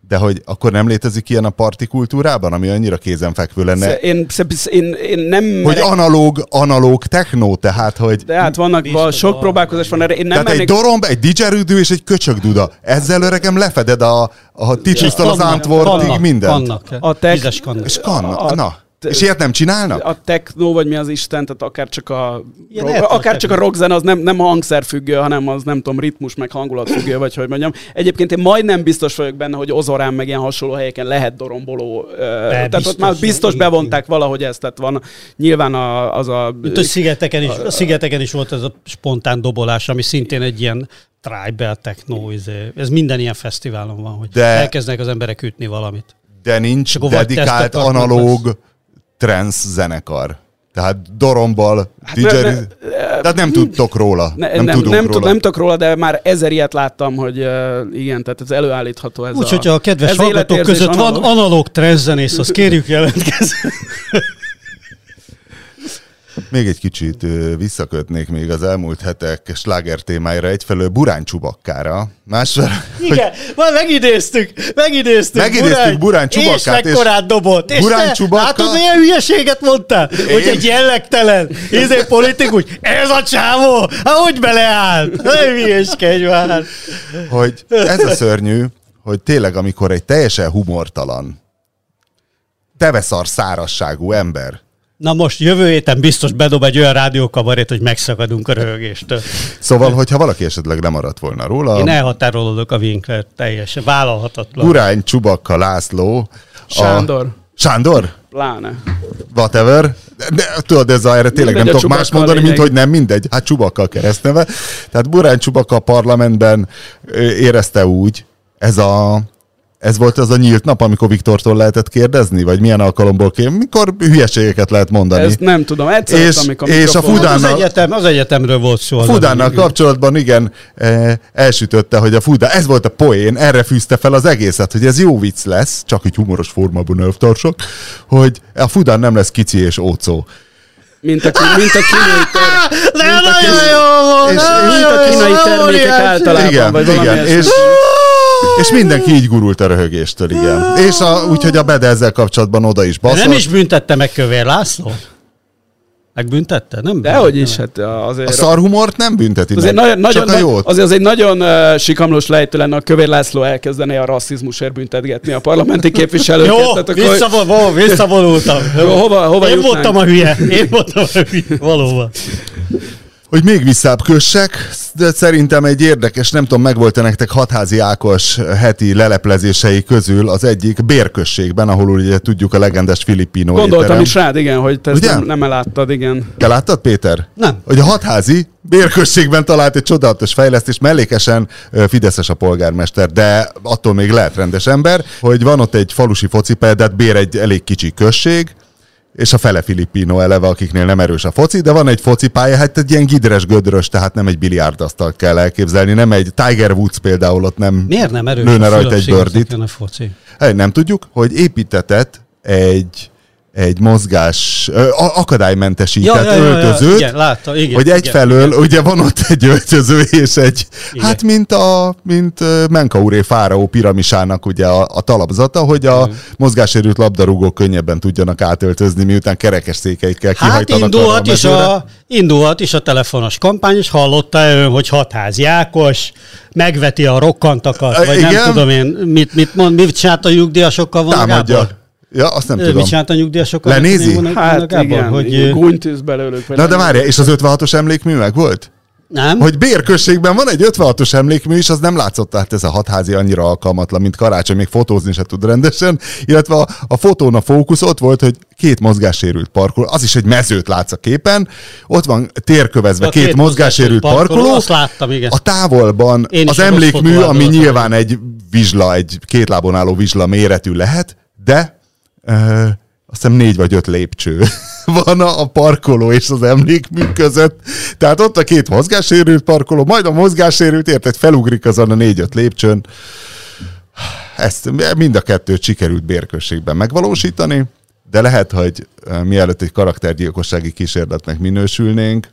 de hogy akkor nem létezik ilyen a parti kultúrában, ami annyira kézenfekvő lenne. Én, én, én nem Hogy merek... analóg, analóg technó, tehát hogy... De hát vannak, a, sok próbálkozás van erre. Én nem tehát mennék... egy doromb, egy didgeridoo és egy köcsögduda. Ezzel öregem lefeded a, a ticsisztal az antwortig mindent. Vannak, a tech, És kannak, a, na. És ilyet nem csinálnak? A techno, vagy mi az Isten, tehát akár csak a, rock, akár csak a rockzene, az nem, nem hangszerfüggő, hanem az nem tudom, ritmus, meg hangulatfüggő, vagy hogy mondjam. Egyébként én majdnem biztos vagyok benne, hogy Ozorán, meg ilyen hasonló helyeken lehet doromboló. Be, tehát biztos, ott már biztos bevonták valahogy ezt, tehát van nyilván a, az a... Itt a szigeteken, is, a szigeteken is volt ez a spontán dobolás, ami szintén egy ilyen tribal techno, izé. ez minden ilyen fesztiválon van, hogy de, elkezdenek az emberek ütni valamit. De nincs dedikált analóg lesz trance zenekar. Tehát dorombal, hát DJ, ne, ne, tehát nem tudtok róla. Ne, nem, nem, tudunk nem, róla. nem tudok róla, de már ezer ilyet láttam, hogy uh, igen, tehát ez előállítható. Ez Úgy, a, hogyha a kedves hallgatók között analóg. van analóg trance zenész, azt kérjük jelentkezni. Még egy kicsit visszakötnék még az elmúlt hetek sláger témáira, egyfelől Burány Csubakkára, másfelől... Igen, már megidéztük, megidéztük. Megidéztük Burány Csubakkát. És mekkorát dobott. És Burány te, Csubakka... Látod, milyen hülyeséget mondtál? Én... Hogy egy jellegtelen, izé politikus, ez a csávó, hát hogy beleállt? Ne hülyeskedj már. Hogy ez a szörnyű, hogy tényleg amikor egy teljesen humortalan, teveszar szárasságú ember Na most jövő héten biztos bedob egy olyan rádiókabarét, hogy megszakadunk a röhögéstől. Szóval, hogyha valaki esetleg lemaradt volna róla... Én elhatárolódok a Winkler teljesen, vállalhatatlan. Urány Csubakka László. Sándor. A... Sándor? Pláne. Whatever. De, tudod, ez a, erre tényleg mindegy nem tudok más mondani, mint hogy nem mindegy. Hát Csubakka a keresztneve. Tehát Burány Csubakka a parlamentben érezte úgy, ez a ez volt az a nyílt nap, amikor Viktortól lehetett kérdezni? Vagy milyen alkalomból kér? Mikor hülyeségeket lehet mondani? Ezt nem tudom. Egyszer és, amikor és a Fudánnal, az, egyetem, az egyetemről volt szó. Fudánnal kapcsolatban igen, e, elsütötte, hogy a Fudán, ez volt a poén, erre fűzte fel az egészet, hogy ez jó vicc lesz, csak egy humoros formában elvtarsak, hogy a Fudán nem lesz kici és ócó. Mint a, mint a kínai ter... mint a kínai, mint a kínai termékek általában. Igen, vagy igen. És, és mindenki így gurult a röhögéstől, igen. És a, úgyhogy a Bede ezzel kapcsolatban oda is baszott. Nem is büntette meg Kövér László? Megbüntette? Nem Dehogy is, hát azért... A szarhumort nem bünteti azért meg, nagyon, csak a jót. Azért az egy nagyon uh, sikamlós lejtő lenne, a Kövér László elkezdené a rasszizmusért büntetgetni a parlamenti képviselőket. Jó, tehát akkor... visszavol, visszavonultam. hova, hova Én voltam a hülye. Én voltam a hülye, valóban. Hogy még visszább kössek, de szerintem egy érdekes, nem tudom, megvolt-e nektek hatházi Ákos heti leleplezései közül az egyik bérközségben, ahol ugye tudjuk a legendes Filippino Gondoltam étterem. is rád, igen, hogy te ezt nem, nem eláttad, igen. Te láttad, Péter? Nem. Hogy a hatházi bérközségben talált egy csodálatos fejlesztés, mellékesen Fideszes a polgármester, de attól még lehet rendes ember, hogy van ott egy falusi focipeldet, bér egy elég kicsi község, és a fele Filippino eleve, akiknél nem erős a foci, de van egy foci pálya, hát egy ilyen gidres gödrös, tehát nem egy biliárdasztalt kell elképzelni, nem egy Tiger Woods például ott nem Miért nem erős lőne rajta egy birdit. A foci? Hát, nem tudjuk, hogy építetett egy egy mozgás, akadálymentesített ja, ja, ja, öltözőt, ja, igen, látta, igen, hogy egyfelől igen. ugye van ott egy öltöző és egy, igen. hát mint a mint Menkauré fáraó piramisának ugye a, a talapzata, hogy a igen. mozgásérült labdarúgók könnyebben tudjanak átöltözni, miután kerekes székeikkel hát kihajtanak indulhat is, a, indulhat is a telefonos kampány, és hallotta ön, hogy hatház Jákos megveti a rokkantakat, vagy igen. nem tudom én, mit, mit mond, mit csinált a nyugdíjasokkal van Támadja. Ja, azt nem tudom. Mit csinált a nyugdíjasokkal? Lenézi? Hát Gábor, igen, hogy... gúnytűz belőlük. Na de várja, és az 56-os emlékmű meg volt? Nem. Hogy bérközségben van egy 56-os emlékmű, és az nem látszott, tehát ez a hatházi annyira alkalmatlan, mint karácsony, még fotózni se tud rendesen, illetve a, a fotón a fókusz ott volt, hogy két mozgássérült parkoló, az is egy mezőt látsz a képen, ott van térkövezve a két, két mozgássérült parkoló, parkoló, azt láttam, igen. a távolban Én az emlékmű, ami nyilván egy vizsla, egy két lábon álló vizsla méretű lehet, de uh, azt hiszem négy vagy öt lépcső van a parkoló és az emlékmű között. Tehát ott a két mozgássérült parkoló, majd a mozgássérült érted, felugrik azon a négy-öt lépcsőn. Ezt mind a kettőt sikerült bérközségben megvalósítani, de lehet, hogy mielőtt egy karaktergyilkossági kísérletnek minősülnénk,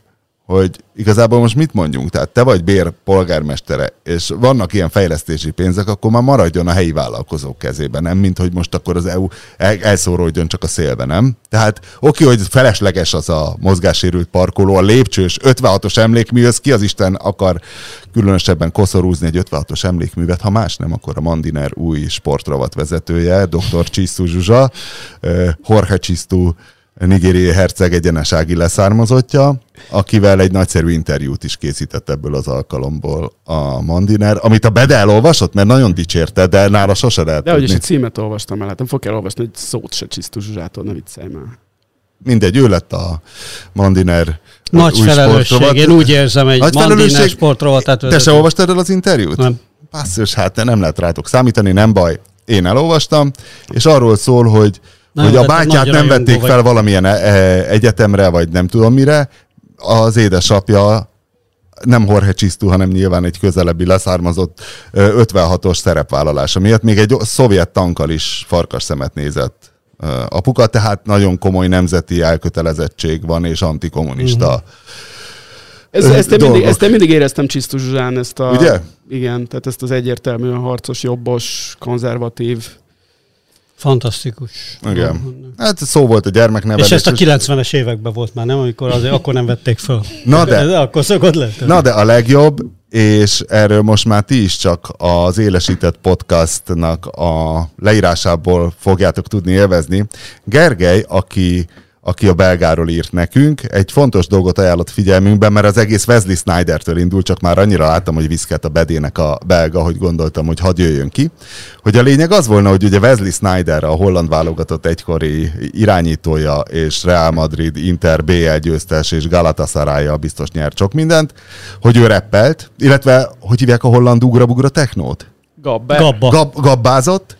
hogy igazából most mit mondjunk? Tehát te vagy bér polgármestere, és vannak ilyen fejlesztési pénzek, akkor már maradjon a helyi vállalkozók kezében, nem? Mint hogy most akkor az EU el- elszóródjon csak a szélbe, nem? Tehát oké, hogy felesleges az a mozgássérült parkoló, a lépcsős 56-os emlékműhöz, ki az Isten akar különösebben koszorúzni egy 56-os emlékművet, ha más nem, akkor a Mandiner új sportrovat vezetője, dr. Csisztú Zsuzsa, Jorge Csisztú nigériai herceg egyenesági leszármazottja, akivel egy nagyszerű interjút is készített ebből az alkalomból a Mandiner, amit a Bede elolvasott, mert nagyon dicsérte, de nála sose lehet De hogy is egy címet olvastam el, hát nem fog elolvasni, hogy szót se Csisztú Zsuzsától, ne viccelj már. Mindegy, ő lett a Mandiner Nagy új felelősség. sportrovat. Én úgy érzem, egy Nagy Mandiner sportrovatát Te se olvastad el az interjút? Nem. Basszus, hát te nem lehet rátok számítani, nem baj. Én elolvastam, és arról szól, hogy, hogy a bátyát nem vették vagy. fel valamilyen e- e- egyetemre, vagy nem tudom mire. Az édesapja nem Jorge Csisztú, hanem nyilván egy közelebbi leszármazott ö, 56-os szerepvállalása miatt még egy szovjet tankkal is farkas szemet nézett apuka, tehát nagyon komoly nemzeti elkötelezettség van, és antikommunista. Mhm. Uh-huh. Ez, ezt, én mindig, ezt én mindig éreztem Csisztú Zsuzsán, ezt a... Ugye? Igen, tehát ezt az egyértelműen harcos, jobbos, konzervatív. Fantasztikus. Igen. Hát szó volt a gyermeknevelés. És ezt a 90-es években volt már, nem? Amikor azért akkor nem vették föl. Na de. Ez akkor szokott lett. Na de a legjobb, és erről most már ti is csak az Élesített Podcastnak a leírásából fogjátok tudni élvezni. Gergely, aki, aki a belgáról írt nekünk, egy fontos dolgot ajánlott figyelmünkben, mert az egész Wesley Snydertől indul, csak már annyira láttam, hogy viszket a bedének a belga, hogy gondoltam, hogy hadd jöjjön ki. Hogy a lényeg az volna, hogy ugye Wesley Snyder, a holland válogatott egykori irányítója, és Real Madrid, Inter, BL győztes, és galatasaray biztos nyert sok mindent, hogy ő reppelt, illetve hogy hívják a holland ugra-bugra technót? Gabber. Gabba. Gab, gabbázott,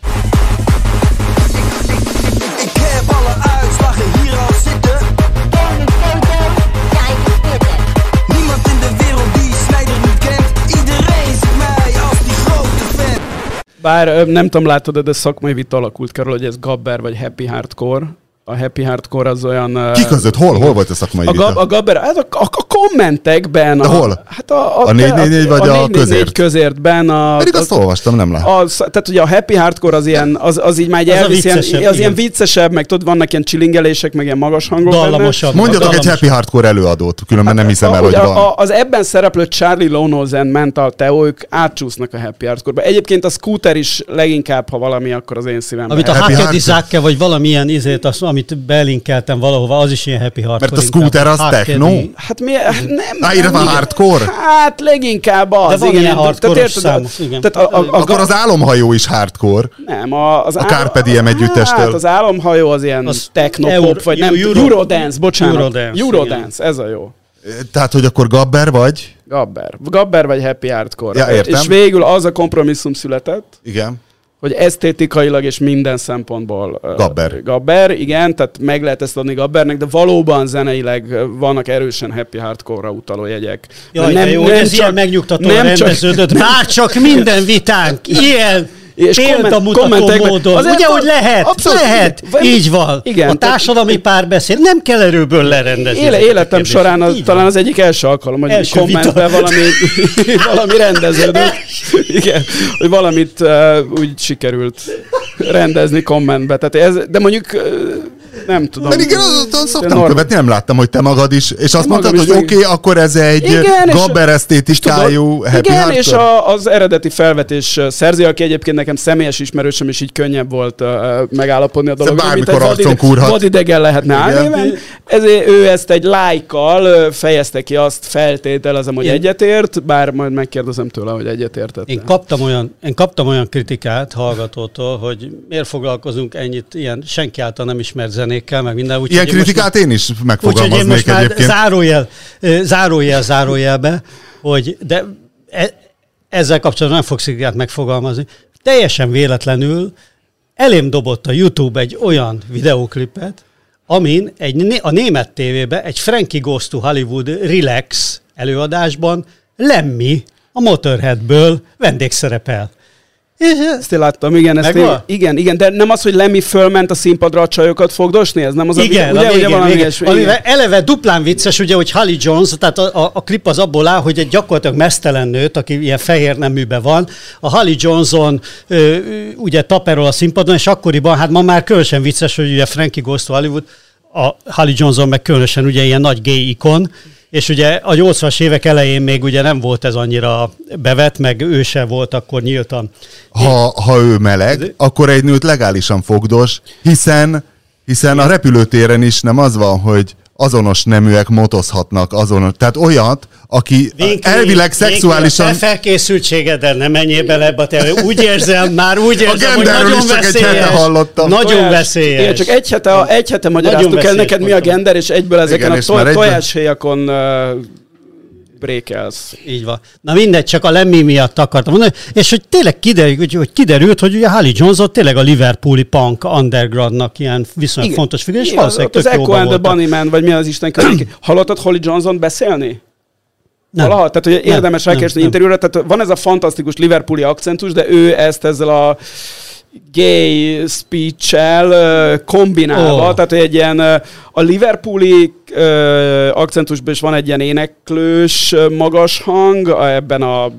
Bár nem tudom, látod, de szakmai vita alakult körül, hogy ez Gabber vagy Happy Hardcore. A Happy Hardcore az olyan... ki között? Hol? Hol volt a szakmai A, vita? gab, a Gabber, hát a, a, a kommentekben. De a, hol? Hát a, A 444 vagy a 444 közért? közértben. A, Pedig azt a, olvastam, nem lehet. az, tehát ugye a happy hardcore az ilyen, az, az így már egy Az a elvisz, ilyen, viccesebb, az ilyen igen. viccesebb, meg tudod, vannak ilyen csilingelések, meg ilyen magas hangok Dallamosabb. Mondjatok egy happy hardcore előadót, különben nem hiszem el, Ahogy hogy a, van. a, az ebben szereplő Charlie Lonozen Mental Teo, ők átcsúsznak a happy hardcore Egyébként a Scooter is leginkább, ha valami, akkor az én szívemben. Amit a Happy vagy valamilyen izét, azt, amit belinkeltem valahova, az is ilyen happy hardcore. Mert a scooter az inkább. techno? Hát mi, hát nem. Van igen. hardcore? Hát leginkább az. De van igen, ilyen tehát érted, igen. Tehát a, a, a, Akkor az álomhajó is hardcore. Nem, a, az A Carpe Diem együttestől. Hát az álomhajó az ilyen Az technopop, vagy nem, Euro- Eurodance, bocsánat. Eurodance, Eurodance, ez a jó. Tehát, hogy akkor Gabber vagy? Gabber. Gabber vagy Happy Hardcore. Ja, értem. És végül az a kompromisszum született, Igen. Hogy esztétikailag és minden szempontból Gabber. Gabber, igen, tehát meg lehet ezt adni Gabbernek, de valóban zeneileg vannak erősen happy hardcore-ra utaló jegyek. Jaj, nem, jó, nem ez ilyen megnyugtatóan nem rendeződött. Már csak minden vitánk ilyen És példamutató kommentekben- módon. azért Ugye, hogy lehet? abszolút, lehet. igen. Így van. Igen, a társadalmi párbeszéd nem kell erőből lerendezni. Éle, életem során az, talán az egyik első alkalom, hogy Első kommentben vita. valami, valami rendeződött. Igen, hogy valamit uh, úgy sikerült rendezni kommentbe. Tehát ez, de mondjuk uh, nem tudom. Mert igen, az, az szoktam Norm- követni, nem láttam, hogy te magad is, és azt mondtad, hogy oké, okay, akkor ez egy Igen, Gabber esztétikájú happy igen, hardcore? és a, az eredeti felvetés szerző, aki egyébként nekem személyes ismerősöm, és így könnyebb volt uh, megállapodni a dologról. bármikor arcon kúrhat. Vadidegen lehetne állni, ezért ő ezt egy lájkkal fejezte ki, azt feltételezem, hogy Én- egyetért, bár majd megkérdezem tőle, hogy egyetértett. Én kaptam, olyan, én kaptam olyan kritikát hallgatótól, hogy miért foglalkozunk ennyit ilyen senki által nem ismert zenékkel, meg minden. Úgyhogy Ilyen én kritikát én is Úgyhogy én megfogalmaznék most már egyébként. zárójel, zárójel, zárójelbe, hogy de e, ezzel kapcsolatban nem fogsz kritikát megfogalmazni. Teljesen véletlenül elém dobott a YouTube egy olyan videóklipet, amin egy, a német tévében egy Frankie Goes to Hollywood Relax előadásban Lemmy a Motorheadből vendégszerepel. Ezt én láttam, igen, ezt én, igen, igen, de nem az, hogy Lemmy fölment a színpadra a csajokat fogdosni, ez nem az Igen, a, a ugye, végén, ugye valami végén. ilyesmi, igen. eleve duplán vicces, ugye, hogy Holly Jones, tehát a, a, a klip az abból áll, hogy egy gyakorlatilag mesztelen nőt, aki ilyen fehér neműben van, a Holly Johnson ö, ugye taperol a színpadon, és akkoriban, hát ma már különösen vicces, hogy ugye Frankie Goes to Hollywood, a Holly Johnson meg különösen ugye ilyen nagy gay ikon, és ugye a 80-as évek elején még ugye nem volt ez annyira bevet, meg ő se volt akkor nyíltan. Ha, ha ő meleg, akkor egy nőt legálisan fogdos, hiszen, hiszen a repülőtéren is nem az van, hogy azonos neműek motozhatnak azonos, tehát olyat, aki Vinkli, elvileg Vinkli, szexuálisan... A te felkészültségeddel nem menjél bele ebbe, te úgy érzem, már úgy érzem, hogy genderről nagyon is csak egy veszélyes. hete hallottam. Nagyon Tojás- veszélyes. Igen, csak egy hete, egy hete magyaráztuk el veszélyes neked mi a gender, és egyből ezeken Igen, a to- tojáshéjakon uh, brékelsz. Így van. Na mindegy, csak a Lemmy miatt akartam mondani, és hogy tényleg kiderült, hogy, hogy kiderült, hogy ugye Holly Johnson tényleg a Liverpooli punk undergroundnak ilyen viszonylag Igen. fontos figura, és Igen, valószínűleg az tök Echo and the. Bunnyman, vagy mi az Isten közül. Hallottad Holly Johnson beszélni? Nem. Valaha? Tehát, hogy érdemes nem. interjúra, tehát van ez a fantasztikus Liverpooli akcentus, de ő ezt ezzel a gay speech-el kombinálva, Ó. tehát hogy egy ilyen a Liverpooli akcentusban is van egy ilyen éneklős magas hang, ebben a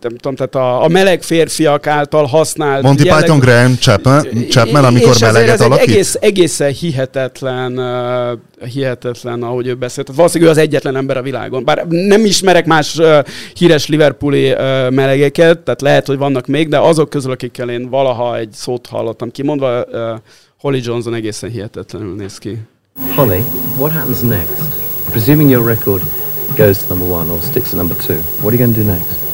nem tudom, tehát a, a meleg férfiak által használt Monty jellegű- Python Graham Chapman, Chapman amikor meleget alakít? egész, egészen hihetetlen, uh, hihetetlen, ahogy ő beszélt. Tehát valószínűleg ő az egyetlen ember a világon. Bár nem ismerek más uh, híres Liverpooli uh, melegeket, tehát lehet, hogy vannak még, de azok közül, akikkel én valaha egy szót hallottam kimondva, uh, Holly Johnson egészen hihetetlenül néz ki. Holly, what happens next? Presuming your record goes to number one or sticks at number two, what are you going to do next?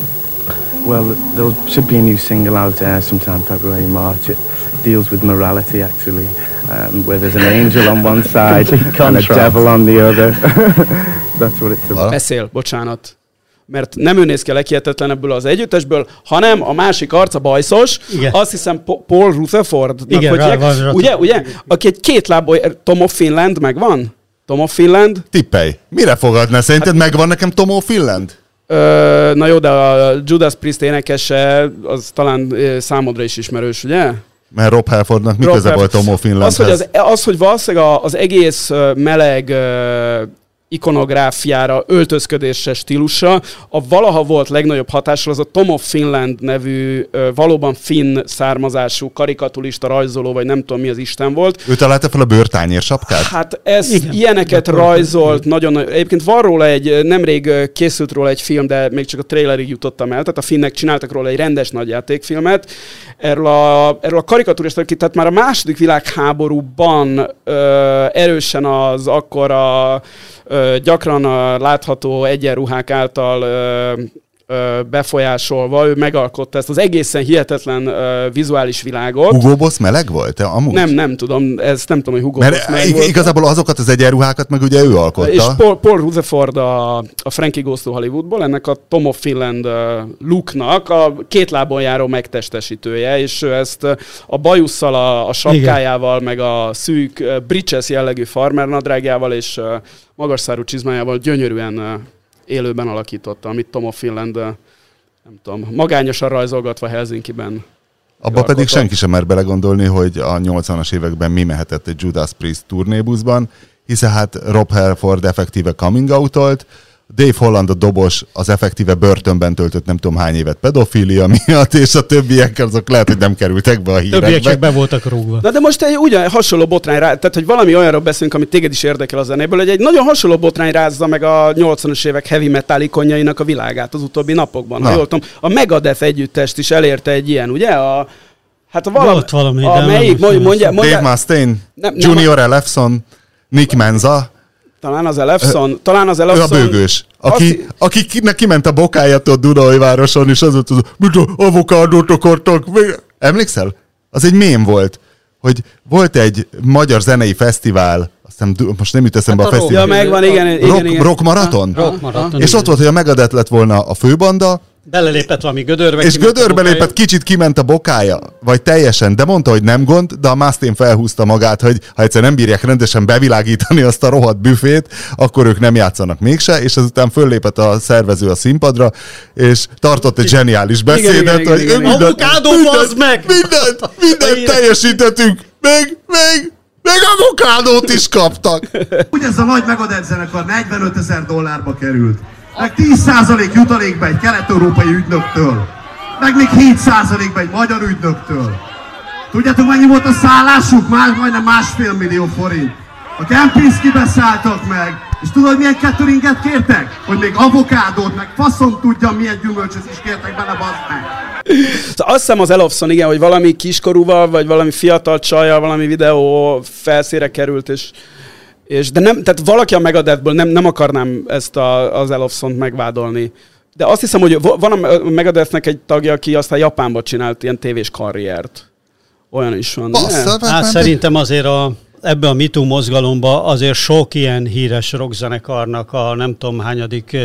Well, there should be a new single out uh, sometime February, March. It deals with morality, actually, um, where there's an angel on one side and a devil on the other. That's what it's about. Beszél, bocsánat. Mert nem ő néz ki a leghihetetlen ebből az együttesből, hanem a másik arca bajszos, Igen. azt hiszem Paul Rutherford. Igen, hogy rá- van rá- ugye, ugye? Aki egy két lábú, Tom of Finland megvan? Tom of Finland? Tippelj. Mire fogadná? Szerinted megvan nekem Tomo Finland? Ö, na jó, de a Judas Priest énekese, az talán számodra is ismerős, ugye? Mert Rob Halfordnak mi köze volt. Tomo Finlandhez? Az, hogy, az, az, hogy valószínűleg az egész meleg ikonográfiára, öltözködésre, stílusra, a valaha volt legnagyobb hatással az a Tom of Finland nevű, valóban finn származású karikaturista rajzoló, vagy nem tudom mi az Isten volt, Ő találta fel a bőrtányér sapkát? Hát ez Igen. Igen. ilyeneket rajzolt, nagyon nagy. Egyébként van róla egy, nemrég készült róla egy film, de még csak a trailerig jutottam el, tehát a finnek csináltak róla egy rendes nagy játékfilmet. Erről a, erről a karikaturista, aki tehát már a második világháborúban ö, erősen az akkor a ö, gyakran a látható egyenruhák által befolyásolva, ő megalkotta ezt az egészen hihetetlen ö, vizuális világot. Hugo Boss meleg volt? Te amúgy? Nem, nem tudom, ezt nem tudom, hogy Hugo Mert Boss meg ig- volt. igazából azokat az egyenruhákat meg ugye ő alkotta. És Paul, Paul Rutherford a, a Frankie Goes to Hollywoodból, ennek a Tom of Finland uh, looknak a két lábon járó megtestesítője, és ő ezt uh, a bajusszal, a, a sapkájával, meg a szűk uh, britches jellegű farmer nadrágjával és uh, magas szárú csizmájával gyönyörűen uh, élőben alakította, amit Tom of Finland nem tudom, magányosan rajzolgatva Helsinki-ben. Abba pedig senki sem mer belegondolni, hogy a 80-as években mi mehetett egy Judas Priest turnébuszban, hiszen hát Rob Halford effektíve coming out Dave Holland a dobos az effektíve börtönben töltött nem tudom hány évet pedofília miatt, és a többiek azok lehet, hogy nem kerültek be a Többiek hírekbe. csak be voltak rúgva. Na de most egy ugyan hasonló botrány rá, tehát hogy valami olyanról beszélünk, amit téged is érdekel a zenéből, hogy egy nagyon hasonló botrány rázza meg a 80-as évek heavy metal ikonjainak a világát az utóbbi napokban. Na. Ha jól tudom, a Megadeth együttest is elérte egy ilyen, ugye? A, hát a valami, Volt valami, de a nem melyik, mondja, nem mondja, Dave mondja, Mustaine, Nem, nem Junior Elefson, Nick Menza, talán az Elefson, talán az ő a Elefson. bőgős, aki, Azt- aki kinek kiment a bokáját a Dunai városon, és az volt, az, mit a avokádót akartak. Emlékszel? Az egy mém volt, hogy volt egy magyar zenei fesztivál, aztán most nem jut eszembe Hát a a fesztivál. Ja, megvan, igen, igen, rock, igen. rock maraton? Rock maraton, És igen. ott volt, hogy a Megadeth lett volna a főbanda, Belelépett valami gödörbe. és gödörbe lépett, kicsit kiment a bokája, vagy teljesen, de mondta, hogy nem gond, de a Mustaine felhúzta magát, hogy ha egyszer nem bírják rendesen bevilágítani azt a rohadt büfét, akkor ők nem játszanak mégse, és azután föllépett a szervező a színpadra, és tartott egy zseniális beszédet, igen, igen, hogy igen, igen. mindent- mindent- bazd meg! Mindent, mindent teljesítettünk, még, még, még avokádót is kaptak. Ugye ez a nagy Megadeth zenekar 45 ezer dollárba került. Meg 10% jutalékba egy kelet-európai ügynöktől. Meg még 7%-ba egy magyar ügynöktől. Tudjátok mennyi volt a szállásuk? Már majdnem másfél millió forint. A Kempinski beszálltak meg, és tudod milyen cateringet kértek? Hogy még avokádót, meg faszom tudja milyen gyümölcsöt is kértek bele, bazd meg. Szóval azt hiszem az Elofson, igen, hogy valami kiskorúval, vagy valami fiatal csajjal, valami videó felszére került, és, és de nem, tehát valaki a Megadethből nem, nem akarnám ezt a, az Elofsont megvádolni. De azt hiszem, hogy va- van a Megadethnek egy tagja, aki aztán Japánba csinált ilyen tévés karriert. Olyan is van. Bassza, hát szerintem azért a, ebbe a MeToo mozgalomba azért sok ilyen híres rockzenekarnak a nem tudom hányadik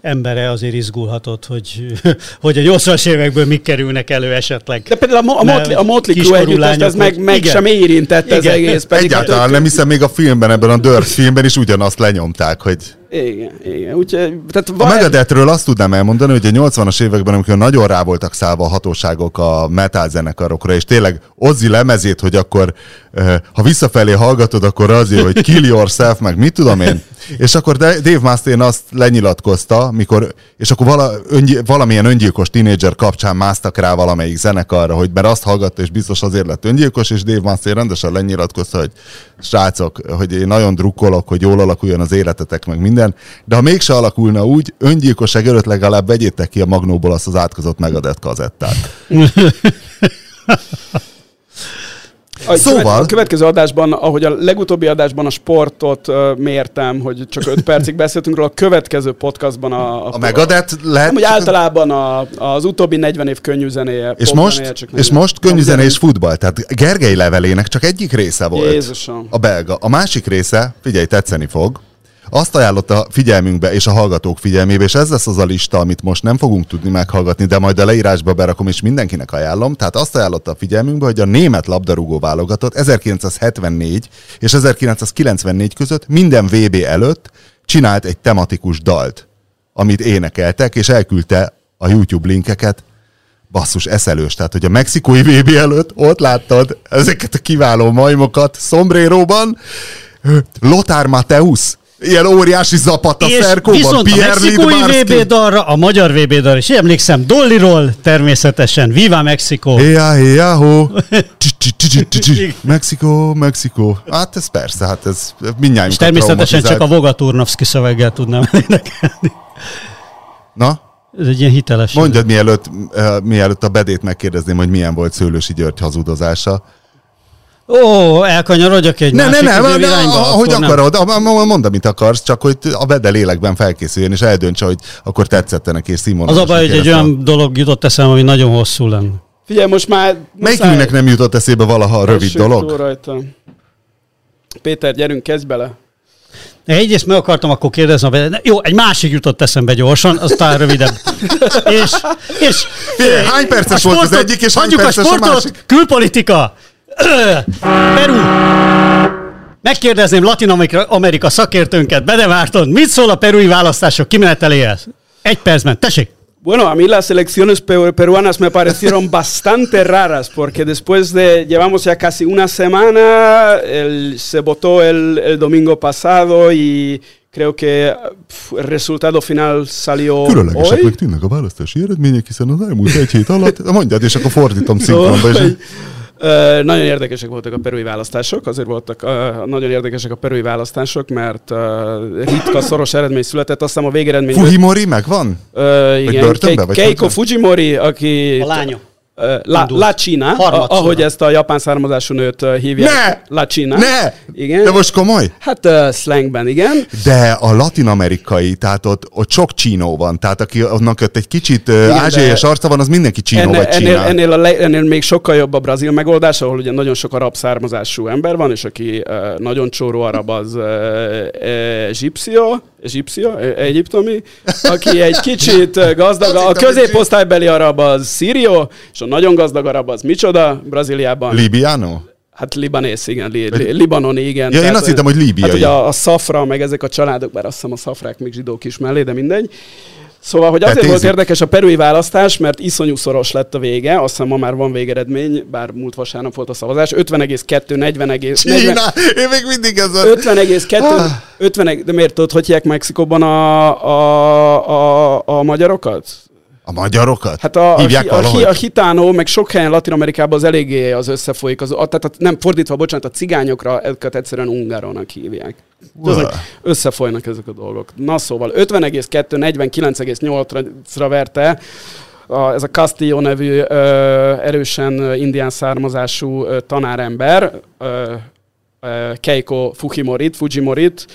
embere azért izgulhatott, hogy, hogy a 80-as évekből mik kerülnek elő esetleg. De például a, a, a Motley Crue együttest, ez meg, meg igen. sem érintett ez Igen. egész. Pedig hát Egyáltalán ők- nem hiszem, még a filmben, ebben a Dirt filmben is ugyanazt lenyomták, hogy Igen, igen. Úgyhogy, tehát A Megadethről azt tudnám elmondani, hogy a 80-as években, amikor nagyon rá voltak szállva a hatóságok a metal zenekarokra, és tényleg Ozzy lemezét, hogy akkor eh, ha visszafelé hallgatod, akkor azért, hogy kill yourself, meg mit tudom én. És akkor Da- Dave Mustaine azt lenyilatkozta, mikor, és akkor vala, öngy, valamilyen öngyilkos tínédzser kapcsán másztak rá valamelyik zenekarra, hogy mert azt hallgatta, és biztos azért lett öngyilkos, és Dave Mustaine rendesen lenyilatkozta, hogy srácok, hogy én nagyon drukkolok, hogy jól alakuljon az életetek, meg minden, de ha mégse alakulna úgy, öngyilkosság előtt legalább vegyétek ki a magnóból azt az átkozott megadett kazettát. A Szóval- A következő adásban, ahogy a legutóbbi adásban a sportot uh, mértem, hogy csak 5 percig beszéltünk róla, a következő podcastban a... A Megadeth lehet... Nem, hogy általában a, az utóbbi 40 év könnyű zenéje. És most, zenéje, csak és 40. most könnyű zene és futball. Tehát Gergely levelének csak egyik része volt. Jézusom. A belga. A másik része, figyelj, tetszeni fog, azt ajánlotta a figyelmünkbe és a hallgatók figyelmébe, és ez lesz az a lista, amit most nem fogunk tudni meghallgatni, de majd a leírásba berakom, és mindenkinek ajánlom. Tehát azt ajánlotta a figyelmünkbe, hogy a német labdarúgó válogatott 1974 és 1994 között minden VB előtt csinált egy tematikus dalt, amit énekeltek, és elküldte a YouTube linkeket. Basszus eszelős, tehát hogy a mexikói VB előtt ott láttad ezeket a kiváló majmokat szombréróban, Lothar Mateusz, ilyen óriási zapata És szerkóban, viszont a Pierre mexikói Lidbarski. VB dalra, a magyar VB dalra, és emlékszem, Dolliról természetesen, Viva csi, csi, csi, csi. Mexikó, Mexikó. Hát ez persze, hát ez mindjárt. És természetesen csak a Voga Turnovszki szöveggel tudnám énekelni. Na, Ez egy ilyen hiteles. mondjad mielőtt, uh, mielőtt a bedét megkérdezném, hogy milyen volt Szőlősi György hazudozása. Ó, elkanyarodjak egy Ne, ne, másik ne, ne, irányba, ahogy nem. akarod, a- mondd, amit akarsz, csak hogy a Bede lélekben felkészüljön, és eldöntse, hogy akkor tetszette neki, és Az színvonalasnak a baj, hogy egy olyan dolog jutott eszembe, ami nagyon hosszú lenne. Figyelj, most már... Melyikünknek nem jutott eszébe valaha a rövid dolog? Rajta. Péter, gyerünk, kezdj bele. Egyrészt meg akartam akkor kérdezni, a ne, jó, egy másik jutott eszembe gyorsan, aztán rövidebb. és, és Figyelj, hány perces a volt az sportot- egyik, és hány perces a a sportot, másik? külpolitika. Peru. Megkérdezném Latin Amerika, szakértőnket, Bedevárton, mit szól a perui választások kimeneteléhez? Egy percben, tessék! Bueno, a mí las elecciones pe- peruanas me parecieron bastante raras porque después de, llevamos ya casi una semana, el- se votó el, el domingo pasado y creo que pf, el resultado final salió Különlegesek hoy. tűnnek a választási eredmények, hiszen az elmúlt egy hét alatt, mondjad, és akkor fordítom szinkronba, és nagyon érdekesek voltak a perui választások, azért voltak nagyon érdekesek a perui választások, mert ritka szoros eredmény született, aztán a végeredmény... Fujimori megvan? Igen, Keiko? Fujimori, aki... A lánya. La, Indult. La China, a, ahogy ezt a japán származású nőt hívják. Ne! La China. Ne! Igen. De most komoly? Hát uh, slangben, igen. De a latin-amerikai, tehát ott, ott sok csínó van, tehát aki annak ott egy kicsit Igen, Igen, ázsiai de- arca van, az mindenki csínó Ennél, vagy ennél, ennél, a le, ennél még sokkal jobb a brazil megoldás, ahol ugye nagyon sok arab származású ember van, és aki uh, nagyon csóró arab az uh, uh, zsipszió, Egyptia, egyiptomi, aki egy kicsit gazdag, a középosztálybeli arab az Szírió, és a nagyon gazdag arab az micsoda? Brazíliában. Libiano? Hát libanész, igen, li, li, libanoni, igen. Ja, én azt hittem, hogy líbiai. Hát ugye a, a szafra, meg ezek a családok, bár azt hiszem a szafrák még zsidók is mellé, de mindegy. Szóval, hogy azért volt érdekes a perui választás, mert iszonyú szoros lett a vége, azt hiszem ma már van végeredmény, bár múlt vasárnap volt a szavazás, 50,2, 40, 40, Kína! Én még mindig ez a... 50,2, 50, de miért tudod, hogy hívják Mexikóban a, a, a, a magyarokat? A magyarokat? Hát a, a, Hívják a, hi- a hitánó, meg sok helyen Latin Amerikában az eléggé az összefolyik. Az, a, tehát a, nem fordítva, bocsánat, a cigányokra ezeket egyszerűen ungáronak hívják. Tudod, összefolynak ezek a dolgok. Na szóval 50,2, 49,8-ra verte a, ez a Castillo nevű ö, erősen indián származású ö, tanárember, ö, ö, Keiko Fujimorit, Fujimorit,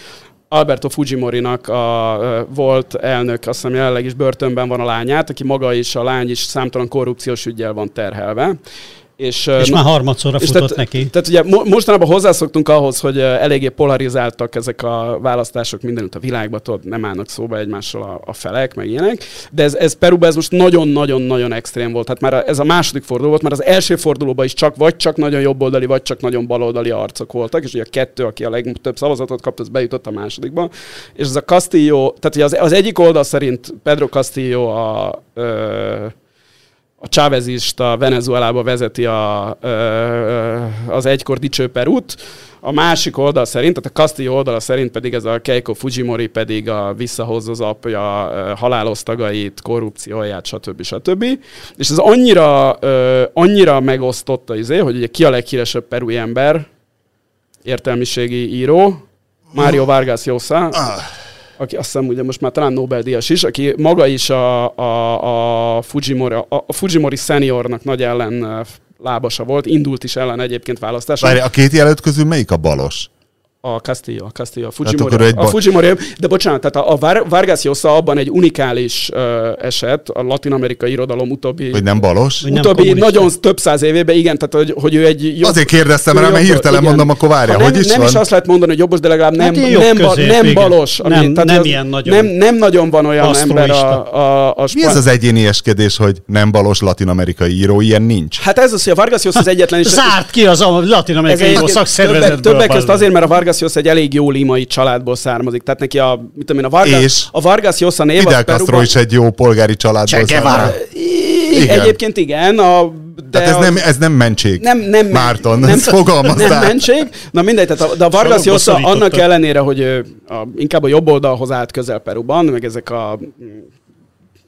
Alberto Fujimorinak a, ö, volt elnök, azt hiszem jelenleg is börtönben van a lányát, aki maga is, a lány is számtalan korrupciós ügyel van terhelve. És, És már harmadszorra és futott tehát, neki. Tehát ugye mo- mostanában hozzászoktunk ahhoz, hogy eléggé polarizáltak ezek a választások mindenütt a világban, tudod, nem állnak szóba egymással a, a felek, meg ilyenek. De ez, ez Peruban ez most nagyon-nagyon-nagyon extrém volt. Hát már a- ez a második forduló volt, mert az első fordulóban is csak vagy csak nagyon jobboldali, vagy csak nagyon baloldali arcok voltak, és ugye a kettő, aki a legtöbb szavazatot kapta, az bejutott a másodikba. És ez a Castillo, tehát ugye az, az egyik oldal szerint Pedro Castillo a ö, a chávezista Venezuelába vezeti a, az egykor dicső Perút, a másik oldal szerint, tehát a Castillo oldala szerint pedig ez a Keiko Fujimori pedig a visszahozza az apja ö, halálos tagait, korrupcióját, stb. stb. És ez annyira, annyira megosztotta izé, hogy ugye ki a leghíresebb perui ember, értelmiségi író, Mário Vargas Llosa, aki azt hiszem ugye most már talán Nobel-díjas is, aki maga is a, a, a, Fujimori, a, a Fujimori seniornak nagy ellen lábasa volt, indult is ellen egyébként választáson. Várj, a két jelölt közül melyik a balos? A Castillo, a Castillo, a akkor Fujimori. egy a Fujimori, de bocsánat, tehát a, a Var- Vargas Llosa abban egy unikális uh, eset a latin-amerikai irodalom utóbbi, Hogy nem balos? Nem utóbbi kommunista. nagyon több száz évében, igen, tehát hogy, hogy ő egy jobb, Azért kérdeztem rá, mert hirtelen igen. mondom, akkor várja, Ha hogy nem, is nem van? is azt lehet mondani, hogy jobbos, de legalább nem, Hát nem, ba, közép, nem balos. Nem- tehát nem az- ilyen nagyon Nem, nem nagyon van olyan ember asztroista. a, a, a Mi ez az egyénieskedés, hogy nem balos latin-amerikai író? Ilyen nincs. Hát ez az, hogy a Vargas Llosa az egyetlen is. Zárt ki az a latin-amerikai író szakszervezetből. Többek, közt azért, mert a Vargas Llosa egy elég jó limai családból származik. Tehát neki a, mit tudom én, a Vargas, És? a Vargas Llosa név Fidel Castro Peruban- is egy jó polgári családból származik. Igen. Egyébként igen, a, de Tehát ez az- nem, ez nem mentség. nem, nem, Márton, nem, ezt fogalmazzál. Nem mentség. Na mindegy, tehát a, de a Vargas Llosa szorítottak. annak ellenére, hogy a, inkább a jobb oldalhoz állt közel Peruban, meg ezek a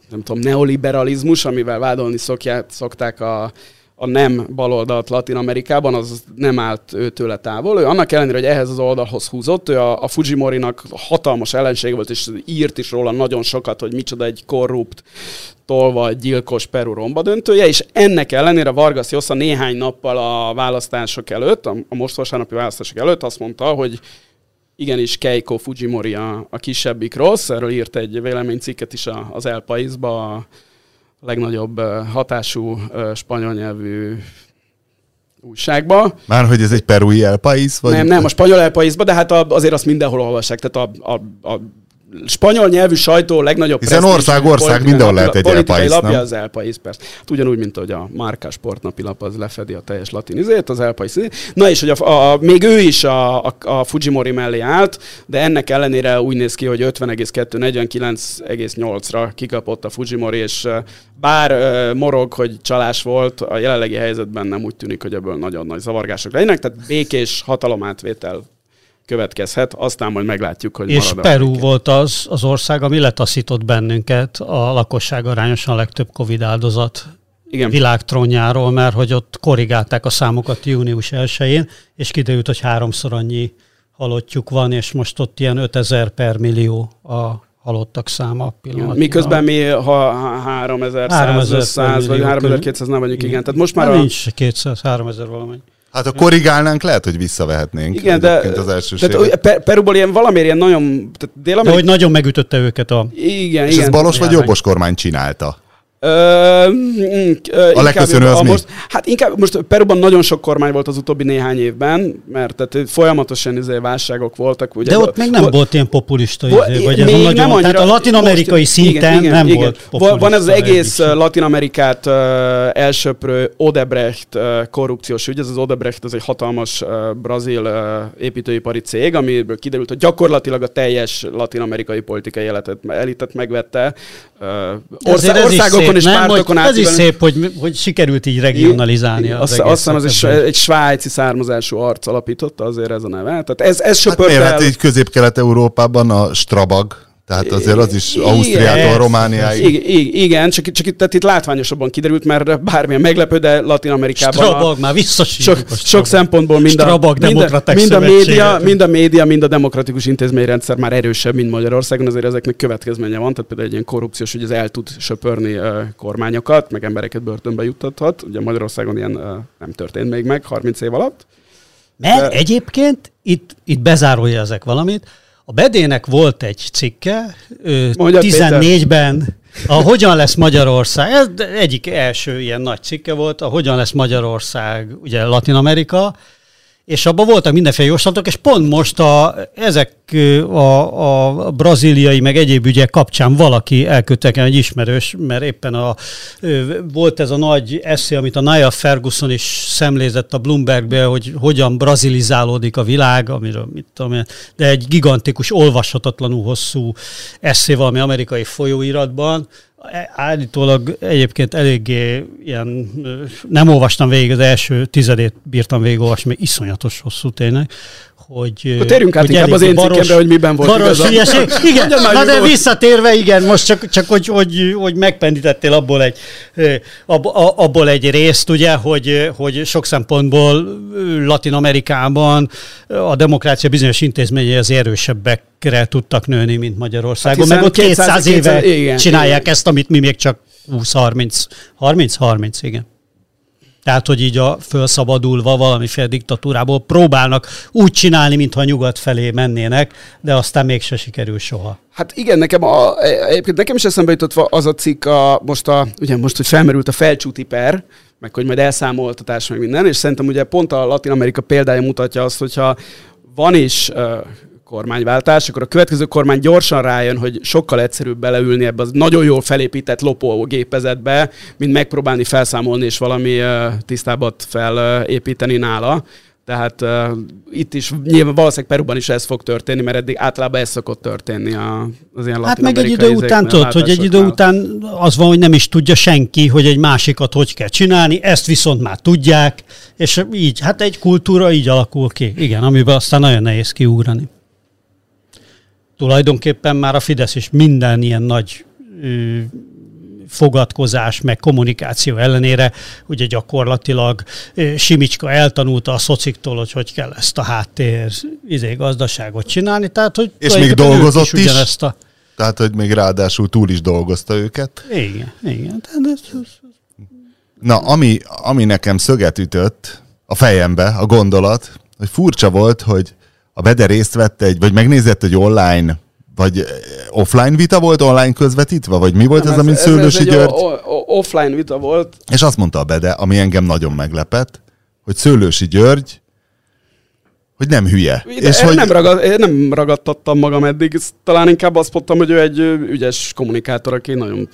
nem tudom, neoliberalizmus, amivel vádolni szokják, szokták a, a nem baloldalt Latin Amerikában, az nem állt őtőle távol. Ő annak ellenére, hogy ehhez az oldalhoz húzott, ő a, a Fujimorinak hatalmas ellensége volt, és írt is róla nagyon sokat, hogy micsoda egy korrupt, tolva gyilkos Peru romba döntője, és ennek ellenére Vargas Llosa néhány nappal a választások előtt, a, a most vasárnapi választások előtt azt mondta, hogy igenis Keiko Fujimori a, a kisebbik rossz, erről írt egy véleménycikket is az El Paísba, a legnagyobb hatású spanyol nyelvű újságba. Már hogy ez egy perui El País? Vagy Nem, nem, a spanyol El Paísba, de hát azért azt mindenhol olvassák. Tehát a, a, a spanyol nyelvű sajtó legnagyobb Hiszen ország, ország, mindenhol lehet egy politikai lapja nem? az El País, persze. Hát ugyanúgy, mint hogy a Márkás sportnapilap az lefedi a teljes latin izét, az El País. Na és hogy a, a, még ő is a, a, a Fujimori mellé állt, de ennek ellenére úgy néz ki, hogy 50,2, 49,8-ra kikapott a Fujimori, és bár eh, morog, hogy csalás volt, a jelenlegi helyzetben nem úgy tűnik, hogy ebből nagyon nagy zavargások legyenek, tehát békés hatalomátvétel következhet, aztán majd meglátjuk, hogy És Peru volt az, az ország, ami letaszított bennünket a lakosság arányosan legtöbb Covid áldozat Igen. világtrónjáról, mert hogy ott korrigálták a számokat június 1-én, és kiderült, hogy háromszor annyi halottjuk van, és most ott ilyen 5000 per millió a halottak száma pillanatnyilag. Miközben mi, ha 3100, 3100 vagy millió 3200 nem vagyunk, igen. Tehát most már Már a, nincs 200, 3000 valamennyi. Hát ha korrigálnánk, lehet, hogy visszavehetnénk. igen, de az elsőséget. tehát, Pe- Peruból ilyen valamiért ilyen nagyon, tehát De Dél-Amerika, hogy nagyon megütötte őket a... igen, És igen. ez balos vagy jobbos kormány csinálta? Mm, inkább legköszönő az a mi? most, Hát inkább most Peruban nagyon sok kormány volt az utóbbi néhány évben, mert tehát folyamatosan izé válságok voltak. Ugye, De ott még nem volt- volt ilyen populista, Vo- izé, vagy ez a nem nagyon, annyira- tehát a latin-amerikai most- szinten igen, nem igen, volt igen. populista. Van ez az egész Latin-Amerikát uh, elsöprő Odebrecht uh, korrupciós ügy, ez az Odebrecht, ez egy hatalmas uh, brazil uh, építőipari cég, amiből kiderült, hogy gyakorlatilag a teljes latin-amerikai politikai életet, elitet megvette. Uh, ország, országokon szép, és nem? pártokon Hogy Ez is szép, hogy, hogy sikerült így regionalizálni az, azt, azt hiszem, az egy, egy svájci származású arc alapította, azért ez a neve. Tehát ez, ez Hát miért? el. Hát így közép-kelet-európában a Strabag, tehát azért az is. Ausztriától Romániáig. Igen, igen, csak, csak itt, tehát itt látványosabban kiderült, mert bármilyen meglepő, de Latin Amerikában Strabag, már visszasírjuk sok, a sok szempontból mind a, Strabag mind, a, mind, a média, mind a média, mind a demokratikus intézményrendszer már erősebb, mint Magyarországon, azért ezeknek következménye van, tehát például egy ilyen korrupciós, hogy ez el tud söpörni uh, kormányokat, meg embereket börtönbe juttathat. Ugye Magyarországon ilyen uh, nem történt még meg 30 év alatt. Mert De- egyébként itt, itt bezárulja ezek valamit. A Bedének volt egy cikke, ö, Mondjad, Péter. 14-ben, a Hogyan lesz Magyarország, ez egyik első ilyen nagy cikke volt, a Hogyan lesz Magyarország, ugye Latin Amerika, és abban voltak mindenféle jóslatok, és pont most a, ezek a, a braziliai meg egyéb ügyek kapcsán valaki elküldtek el egy ismerős, mert éppen a, volt ez a nagy eszé, amit a Naya Ferguson is szemlézett a Bloombergbe, hogy hogyan brazilizálódik a világ, amiről mit tudom én, de egy gigantikus, olvashatatlanul hosszú eszé valami amerikai folyóiratban, állítólag egyébként eléggé ilyen, nem olvastam végig, az első tizedét bírtam végigolvasni, mert iszonyatos hosszú tényleg, hogy... Akkor térjünk át inkább az én cikkemre, hogy miben volt baros igaza. hülyeség. Igen, na mi de visszatérve, igen, most csak, csak hogy, hogy, hogy megpendítettél abból egy, ab, abból egy részt, ugye, hogy, hogy sok szempontból Latin Amerikában a demokrácia bizonyos intézményei az erősebbekre tudtak nőni, mint Magyarországon. Hát Meg ott 200, 200 éve 200 igen, csinálják igen. ezt, amit mi még csak 20-30, 30-30, igen. Tehát, hogy így a fölszabadulva valamiféle diktatúrából próbálnak úgy csinálni, mintha nyugat felé mennének, de aztán mégse sikerül soha. Hát igen, nekem, a, egyébként nekem is eszembe jutott az a cikk, a, most, a, ugye most, hogy felmerült a felcsúti per, meg hogy majd elszámoltatás, meg minden, és szerintem ugye pont a Latin Amerika példája mutatja azt, hogyha van is uh, kormányváltás, akkor a következő kormány gyorsan rájön, hogy sokkal egyszerűbb beleülni ebbe az nagyon jól felépített lopógépezetbe, mint megpróbálni felszámolni és valami tisztábbat felépíteni nála. Tehát uh, itt is nyilván valószínűleg Peruban is ez fog történni, mert eddig általában ez szokott történni a, az ilyen Hát meg egy idő után tudod, hogy egy idő után az van, hogy nem is tudja senki, hogy egy másikat hogy kell csinálni, ezt viszont már tudják, és így, hát egy kultúra így alakul ki. Igen, amiben aztán nagyon nehéz kiugrani. Tulajdonképpen már a Fidesz is minden ilyen nagy ö, fogadkozás, meg kommunikáció ellenére, ugye gyakorlatilag Simicska eltanulta a szociktól, hogy hogy kell ezt a háttér izé, gazdaságot csinálni, tehát hogy És még dolgozott is? ugyanezt a, Tehát, hogy még ráadásul túl is dolgozta őket. igen, igen. Tehát ez, Na, ami, ami nekem szöget ütött a fejembe, a gondolat, hogy furcsa volt, hogy a Bede részt vett egy, vagy megnézett egy online, vagy eh, offline vita volt online közvetítve, vagy mi volt Nem, ez, amit Szőlősi egy György? o- o- offline vita volt. És azt mondta a Bede, ami engem nagyon meglepett, hogy Szőlősi György, hogy nem hülye. De és hogy nem, ragad, én nem ragadtattam magam eddig, talán inkább azt mondtam, hogy ő egy ügyes kommunikátor, aki nagyon...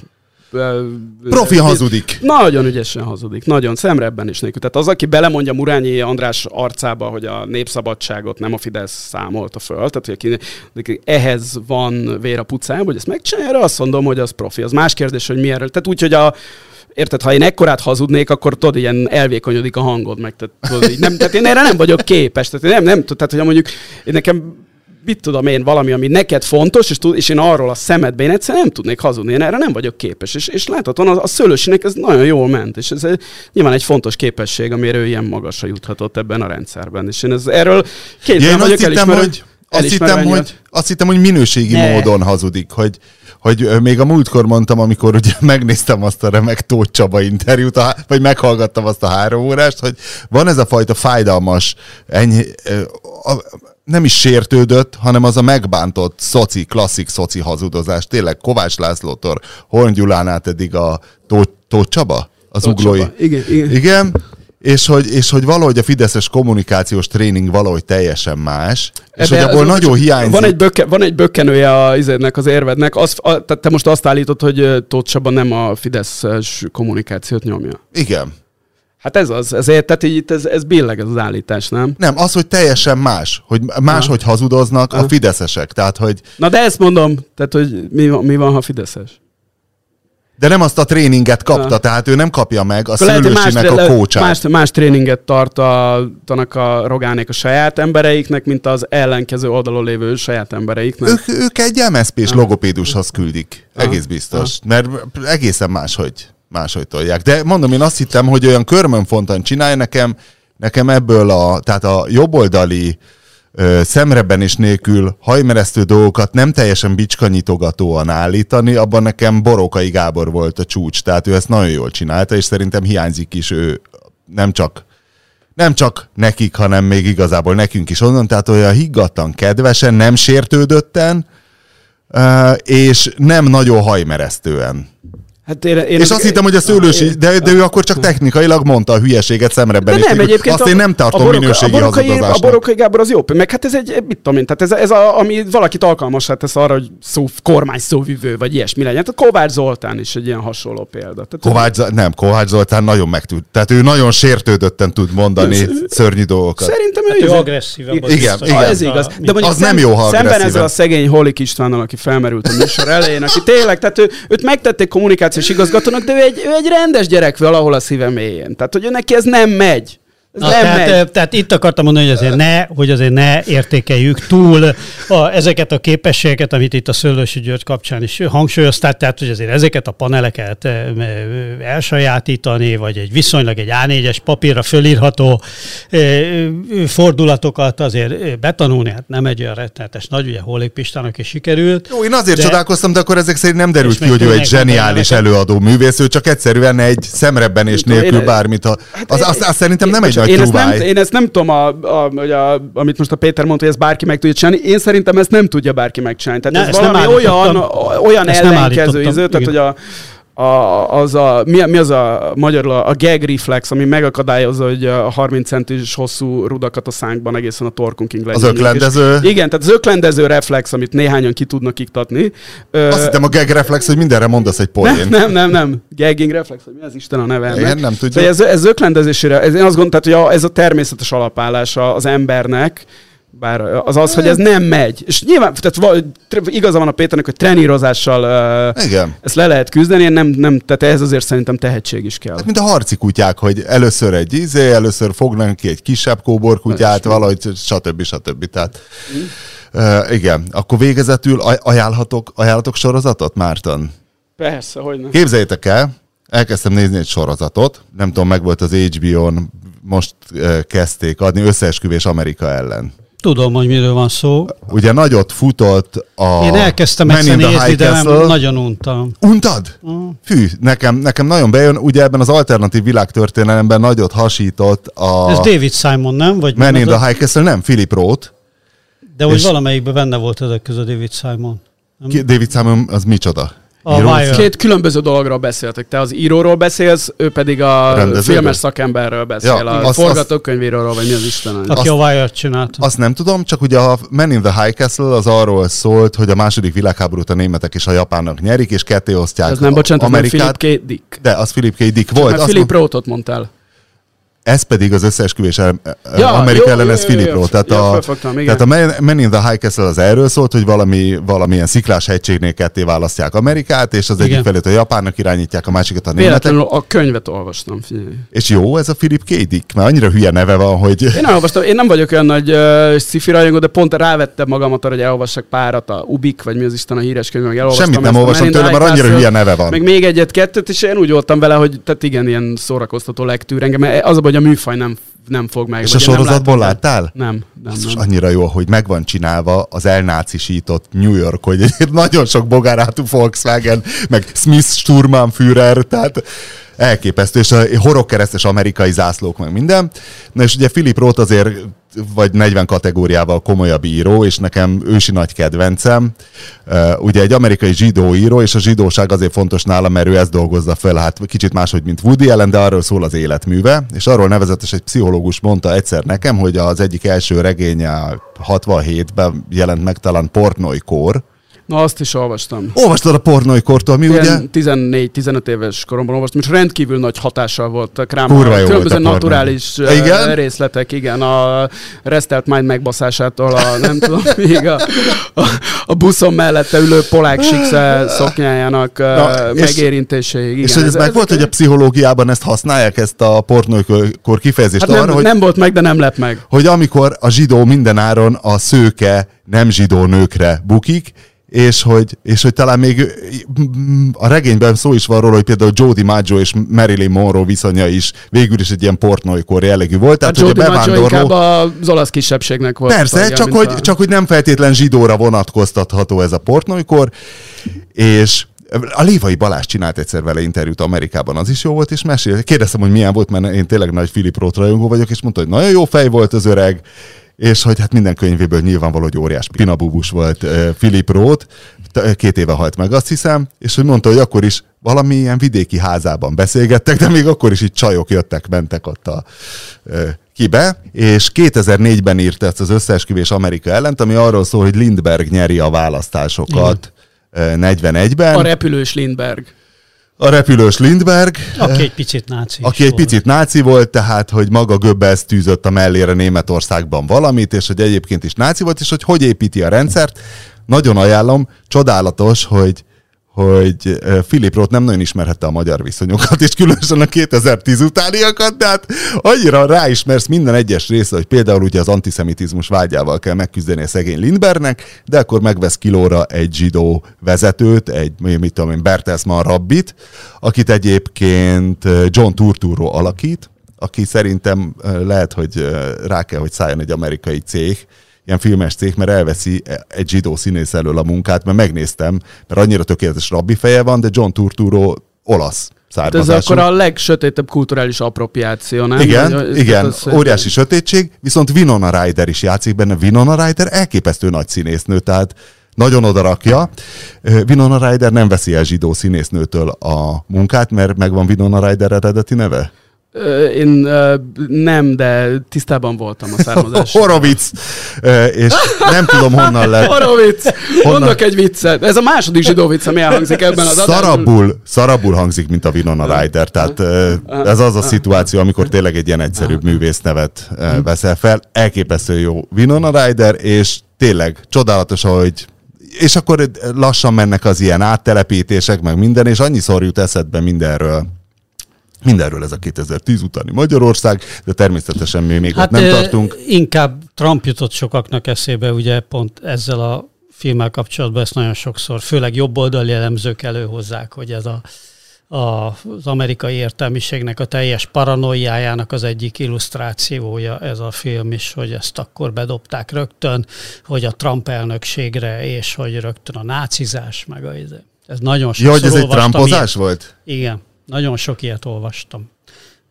profi hazudik. Nagyon ügyesen hazudik, nagyon szemrebben is nélkül. Tehát az, aki belemondja Murányi András arcába, hogy a népszabadságot nem a Fidesz számolta föl, tehát hogy aki, aki ehhez van vér a pucájában, hogy ezt megcsinálja, erre azt mondom, hogy az profi. Az más kérdés, hogy mi erről. Tehát úgy, hogy a Érted, ha én ekkorát hazudnék, akkor tudod, ilyen elvékonyodik a hangod meg. Tehát, tudod, így nem, tehát én erre nem vagyok képes. Tehát én nem, nem tehát, hogy mondjuk én nekem mit tudom én, valami, ami neked fontos, és, tud, és én arról a szemedbe, én egyszerűen nem tudnék hazudni, én erre nem vagyok képes. És, és láthatóan a, a szőlősinek ez nagyon jól ment, és ez egy, nyilván egy fontos képesség, amire ő ilyen magasra juthatott ebben a rendszerben. És én ez, erről kénytelen én azt vagyok hittem, elismerő, hogy, azt hittem, hogy, azt hittem, hogy minőségi Ne. módon hazudik, hogy, hogy még a múltkor mondtam, amikor ugye megnéztem azt a remek Tóth Csaba interjút, vagy meghallgattam azt a három órást, hogy van ez a fajta fájdalmas, ennyi, nem is sértődött, hanem az a megbántott szoci, klasszik szoci hazudozás. Tényleg Kovács Lászlótól Horn Gyulán át eddig a Tóth Csaba? Az Tóth uglói. Csaba. Igen, igen. igen. És hogy, és hogy valahogy a fideszes kommunikációs tréning valahogy teljesen más, és Ebbe hogy abból az- nagyon hiányzik. Van egy, bökke, van egy bökkenője a, az érvednek. Az, a, tehát te most azt állítod, hogy Tóth Csaba nem a Fideszes kommunikációt nyomja. Igen. Hát ez az, ezért, tehát így itt ez, ez billeg ez az állítás, nem? Nem, az, hogy teljesen más, hogy máshogy hazudoznak a fideszesek, tehát hogy Na de ezt mondom, tehát hogy mi, van- mi van, ha Fideszes? de nem azt a tréninget kapta, Na. tehát ő nem kapja meg a Akkor más, szőlősinek a kócsát. más, más tréninget tartanak a rogánék a saját embereiknek, mint az ellenkező oldalon lévő saját embereiknek. Ők, ők egy MSZP-s logopédushoz küldik. Egész biztos. Mert egészen máshogy, máshogy tolják. De mondom, én azt hittem, hogy olyan körmönfontan csinálja nekem, nekem ebből a, tehát a jobboldali ö, szemreben is nélkül hajmeresztő dolgokat nem teljesen bicskanyitogatóan állítani, abban nekem Borókai Gábor volt a csúcs, tehát ő ezt nagyon jól csinálta, és szerintem hiányzik is ő nem csak nem csak nekik, hanem még igazából nekünk is onnan, tehát olyan higgadtan, kedvesen, nem sértődötten, és nem nagyon hajmeresztően. Hát én, én És azt hittem, hogy a szőlősi, de, de ő akkor csak technikailag mondta a hülyeséget szemrebben. De is. nem, egyébként Azt én nem tartom a minőségi a Borokai, a. Borokai Gábor az jó, meg hát ez egy, mit tudom én, tehát ez, ez a, ami valakit alkalmasá tesz arra, hogy szó, kormány szóvivő, vagy ilyesmi legyen. Tehát Kovács Zoltán is egy ilyen hasonló példa. Tehát Kovács, Zol- nem, Kovács Zoltán nagyon meg tud. Tehát ő nagyon sértődötten tud mondani szörnyű dolgokat. Szerintem ő, Hát ő agresszívebb. az Igen, biztos. igen. Ah, ez igaz. De mondjuk Az nem jó, ha Szemben ezzel a szegény Holik Istvánnal, aki felmerült a műsor elején, aki tényleg, tehát ő, őt megtették kommunikációs igazgatónak, de ő egy, ő egy rendes gyerek valahol a szíve mélyén. Tehát, hogy neki ez nem megy. Na, nem tehát, tehát itt akartam mondani, hogy azért ne, hogy azért ne értékeljük túl a, ezeket a képességeket, amit itt a Szőlősi György kapcsán is hangsúlyoztál, tehát hogy azért ezeket a paneleket elsajátítani, vagy egy viszonylag egy A4-es papírra fölírható fordulatokat azért betanulni, hát nem egy olyan rettenetes nagy, ugye Hollik Pistának is sikerült. Jó, én azért De- csodálkoztam, de akkor ezek szerint nem derült És ki, hogy ő egy zseniális előadó művész, ő csak egyszerűen egy szemrebbenés tudom, nélkül bármit. Ha, az, az, az szerintem nem egy Nagy én ezt, nem, én ezt nem tudom, a, a, hogy a, amit most a Péter mondta, hogy ezt bárki meg tudja csinálni. Én szerintem ezt nem tudja bárki megcsinálni. Tehát Ne, ez valami olyan, olyan Ezt ellenkező iző, tehát hogy a, a, az a, mi, mi az a magyarul a, a gag reflex, ami megakadályozza, hogy a 30 centis hosszú rudakat a szánkban egészen a torkunkig legyen. Az öklendező? Igen, tehát az öklendező reflex, amit néhányan ki tudnak iktatni. Azt hittem a gag reflex, hogy mindenre mondasz egy nem, poén. nem, nem, nem. Gagging reflex, hogy mi az Isten a neve ennek. Igen, nem tudjuk. Szóval ez, ez öklendezésére, ez, én azt gondolom, tehát, hogy a, ez a természetes alapállása az embernek, bár az az, hogy ez nem megy. És nyilván, tehát igaza van a Péternek, hogy trenírozással uh, Igen. ezt le lehet küzdeni, én nem, nem, tehát ehhez azért szerintem tehetség is kell. Hát, mint a harci kutyák, hogy először egy izé, először fognak ki egy kisebb kóborkutyát, valahogy, stb. stb. Tehát, uh, igen, akkor végezetül aj- ajánlhatok, ajánlhatok sorozatot, Márton? Persze, hogy nem. Képzeljétek el, elkezdtem nézni egy sorozatot, nem tudom, meg volt az HBO-n, most uh, kezdték adni, összeesküvés Amerika ellen. Tudom, hogy miről van szó. Ugye nagyot futott a Én elkezdtem egyszer nézni, de nem, nagyon untam. Untad? Fű, nekem, nekem nagyon bejön, ugye ebben az alternatív világtörténelemben nagyot hasított a Ez David Simon, nem? Vagy Man in the High Castle, nem, Philip Roth. De hogy valamelyikben benne volt ezek között David Simon. Nem? David Simon, az micsoda? A? Wire. Két különböző dologról beszéltek. Te az íróról beszélsz, ő pedig a Rendezőről? filmes szakemberről beszél, Ja, a azt- forgatókönyvíróról, vagy mi az Isten. Aki a Wire-t csinálta. Azt nem tudom, csak ugye a Man in the High Castle az arról szólt, hogy a második világháborút a németek és a japánok nyerik, és ketté osztják Ez nem, bocsánat, ez nem Amerikát. Philip K. Dick. De az Philip K. Dick volt. Mert Azt Philip mond- Rothot mondtál. Ez pedig az összeesküvés Ja, Amerika jó, ellen, ez jó. Roth. Tehát, a, fölfogtam, igen. tehát a Man in the High Castle az erről szólt, hogy valami, valamilyen sziklás hegységnél ketté választják Amerikát, és az Igen. egyik felét a japánok irányítják, a másikat a németek. A könyvet olvastam, figyelj. És jó, ez a Philip K. Dick, mert annyira hülye neve van, hogy... Én elolvastam, én nem vagyok olyan nagy uh, sci-fi rajongó, de pont rávettem magamat arra, hogy elolvassak párat, a Ubik, vagy mi az Isten a híres könyv, meg elolvastam. Semmit nem the tőle, mert annyira hülye neve van. Meg még egyet-kettőt, és én úgy voltam vele, hogy tehát igen, ilyen szórakoztató lektűr engem. Az a hogy a műfaj nem, nem fog meg. És a nem sorozatból látom. láttál? Nem, nem, nem. annyira jó, hogy meg van csinálva az elnácisított New York, hogy nagyon sok bogárátú Volkswagen, meg Smith Sturmannführer, tehát elképesztő, és a horogkeresztes amerikai zászlók, meg minden. Na és ugye Philip Roth azért vagy 40 kategóriával komolyabb író, és nekem ősi nagy kedvencem. Ugye egy amerikai zsidó író, és a zsidóság azért fontos nála, mert ő ezt dolgozza fel, hát kicsit máshogy, mint Woody Allen, de arról szól az életműve, és arról nevezetes egy pszichológus mondta egyszer nekem, hogy az egyik első regénye 67-ben jelent meg talán Pornolykor, Na, azt is olvastam. Olvastad a pornóikortól, mi ugye? Ilyen 14-15 éves koromban olvastam, és rendkívül nagy hatással volt rám. Kurva a jó különböző volt a pornó. naturális Igen? igen? részletek, igen, a Restelt Mind megbaszásától, a nem tudom, még a, a, a buszon mellette ülő polák siksze szoknyájának Na, Na, és- megérintéséig. Igen, és hogy ez, meg volt, hogy a pszichológiában ezt használják, ezt a pornóikor kifejezést hát nem, arra, hogy, nem volt meg, de nem lett meg. hogy amikor a zsidó mindenáron a szőke nem zsidó nőkre bukik, és hogy, és hogy talán még a regényben szó is van róla, hogy például Joe DiMaggio és Marilyn Monroe viszonya is végül is egy ilyen pornóikor jellegű volt. Hát Tehát, Joe hogy a bevándorló... az olasz kisebbségnek volt. Persze, tagja, csak hogy, a- csak hogy nem feltétlen zsidóra vonatkoztatható ez a pornóikor, és a Lévai Balázs csinált egyszer vele interjút Amerikában, az is jó volt, és mesél. Kérdeztem, hogy milyen volt, mert én tényleg nagy Philip Roth rajongó vagyok, és mondta, hogy nagyon jó fej volt az öreg, és hogy hát minden könyvéből nyilvánvaló, hogy óriás pinabubus volt Philip Roth, két éve halt meg, azt hiszem, és hogy mondta, hogy akkor is valamilyen vidéki házában beszélgettek, de még akkor is itt csajok jöttek, mentek ott a kibe, és 2004-ben írta ezt az összeesküvés Amerika ellent, ami arról szól, hogy Lindbergh nyeri a választásokat uh, 41-ben. A repülős Lindberg. A repülős Lindbergh, Aki egy picit náci aki egy volt. picit náci volt, tehát, hogy maga Göbbels tűzött a mellére Németországban valamit, és hogy egyébként is náci volt, és hogy hogy építi a rendszert. Nagyon ajánlom, csodálatos, hogy hogy Philip Roth nem nagyon ismerhette a magyar viszonyokat, és különösen a 2010 utániakat, tehát annyira ráismersz minden egyes része, hogy például ugye az antiszemitizmus vágyával kell megküzdeni a szegény Lindbergnek, de akkor megvesz kilóra egy zsidó vezetőt, egy, mit tudom én, Bertelsmann rabbit, akit egyébként John Turturro alakít, aki szerintem lehet, hogy rá kell, hogy szálljon egy amerikai cég, ilyen filmes cég, mert elveszi egy zsidó színész elől a munkát, mert megnéztem, mert annyira tökéletes rabbi feje van, de John Turturro olasz Hát ez származású. akkor a legsötétebb kulturális appropriáció, nem? Igen, Hogy- igen, az- óriási sötétség, viszont Winona Ryder is játszik benne. Winona Ryder elképesztő nagy színésznő, tehát nagyon odarakja. Winona Ryder nem veszi el zsidó színésznőtől a munkát, mert megvan Winona Ryder eredeti neve? Én nem, de tisztában voltam a származás. Horovic! És nem tudom honnan lett. Horovic! Honnan? Mondok egy viccet. Ez a második zsidó vicc, ami elhangzik ebben az adásban. Szarabul, szarabul hangzik, mint a Winona Ryder, tehát ez az a szituáció, amikor tényleg egy ilyen egyszerűbb művésznevet veszel fel. Elképesztő jó Winona Ryder, és tényleg csodálatos, hogy és akkor lassan mennek az ilyen áttelepítések, meg minden, és annyiszor jut eszedbe mindenről. Mindenről ez a 2010 utáni Magyarország, de természetesen mi még hát, ott nem ö, tartunk. Inkább Trump jutott sokaknak eszébe, ugye pont ezzel a filmmel kapcsolatban ezt nagyon sokszor, főleg jobboldali elemzők előhozzák, hogy ez a, a, az amerikai értelmiségnek a teljes paranoiájának az egyik illusztrációja ez a film is, hogy ezt akkor bedobták rögtön, hogy a Trump elnökségre, és hogy rögtön a nácizás, meg a izé. Ez nagyon Ja, sokszor hogy ez egy trumpozás ilyet. volt? Igen, nagyon sok ilyet olvastam.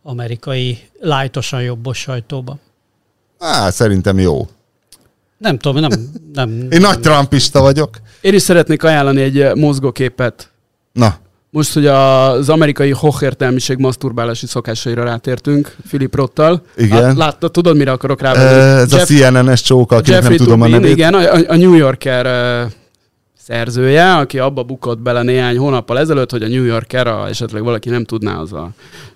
Amerikai lájtosan jobbos sajtóban. Á, szerintem jó. Nem tudom, nem... nem Én nagy trumpista vagyok. Én is szeretnék ajánlani egy ö, mozgóképet. Na, Most, hogy az amerikai hochértelmiség maszturbálási szokásaira rátértünk, Philip Rottal. Igen. Hát, láttad, tudod, mire akarok rá? ez a CNN-es csóka, akinek nem tudom a Tubin, nevét. igen, a, a New Yorker ö, szerzője, aki abba bukott bele néhány hónappal ezelőtt, hogy a New Yorker, a, esetleg valaki nem tudná, az a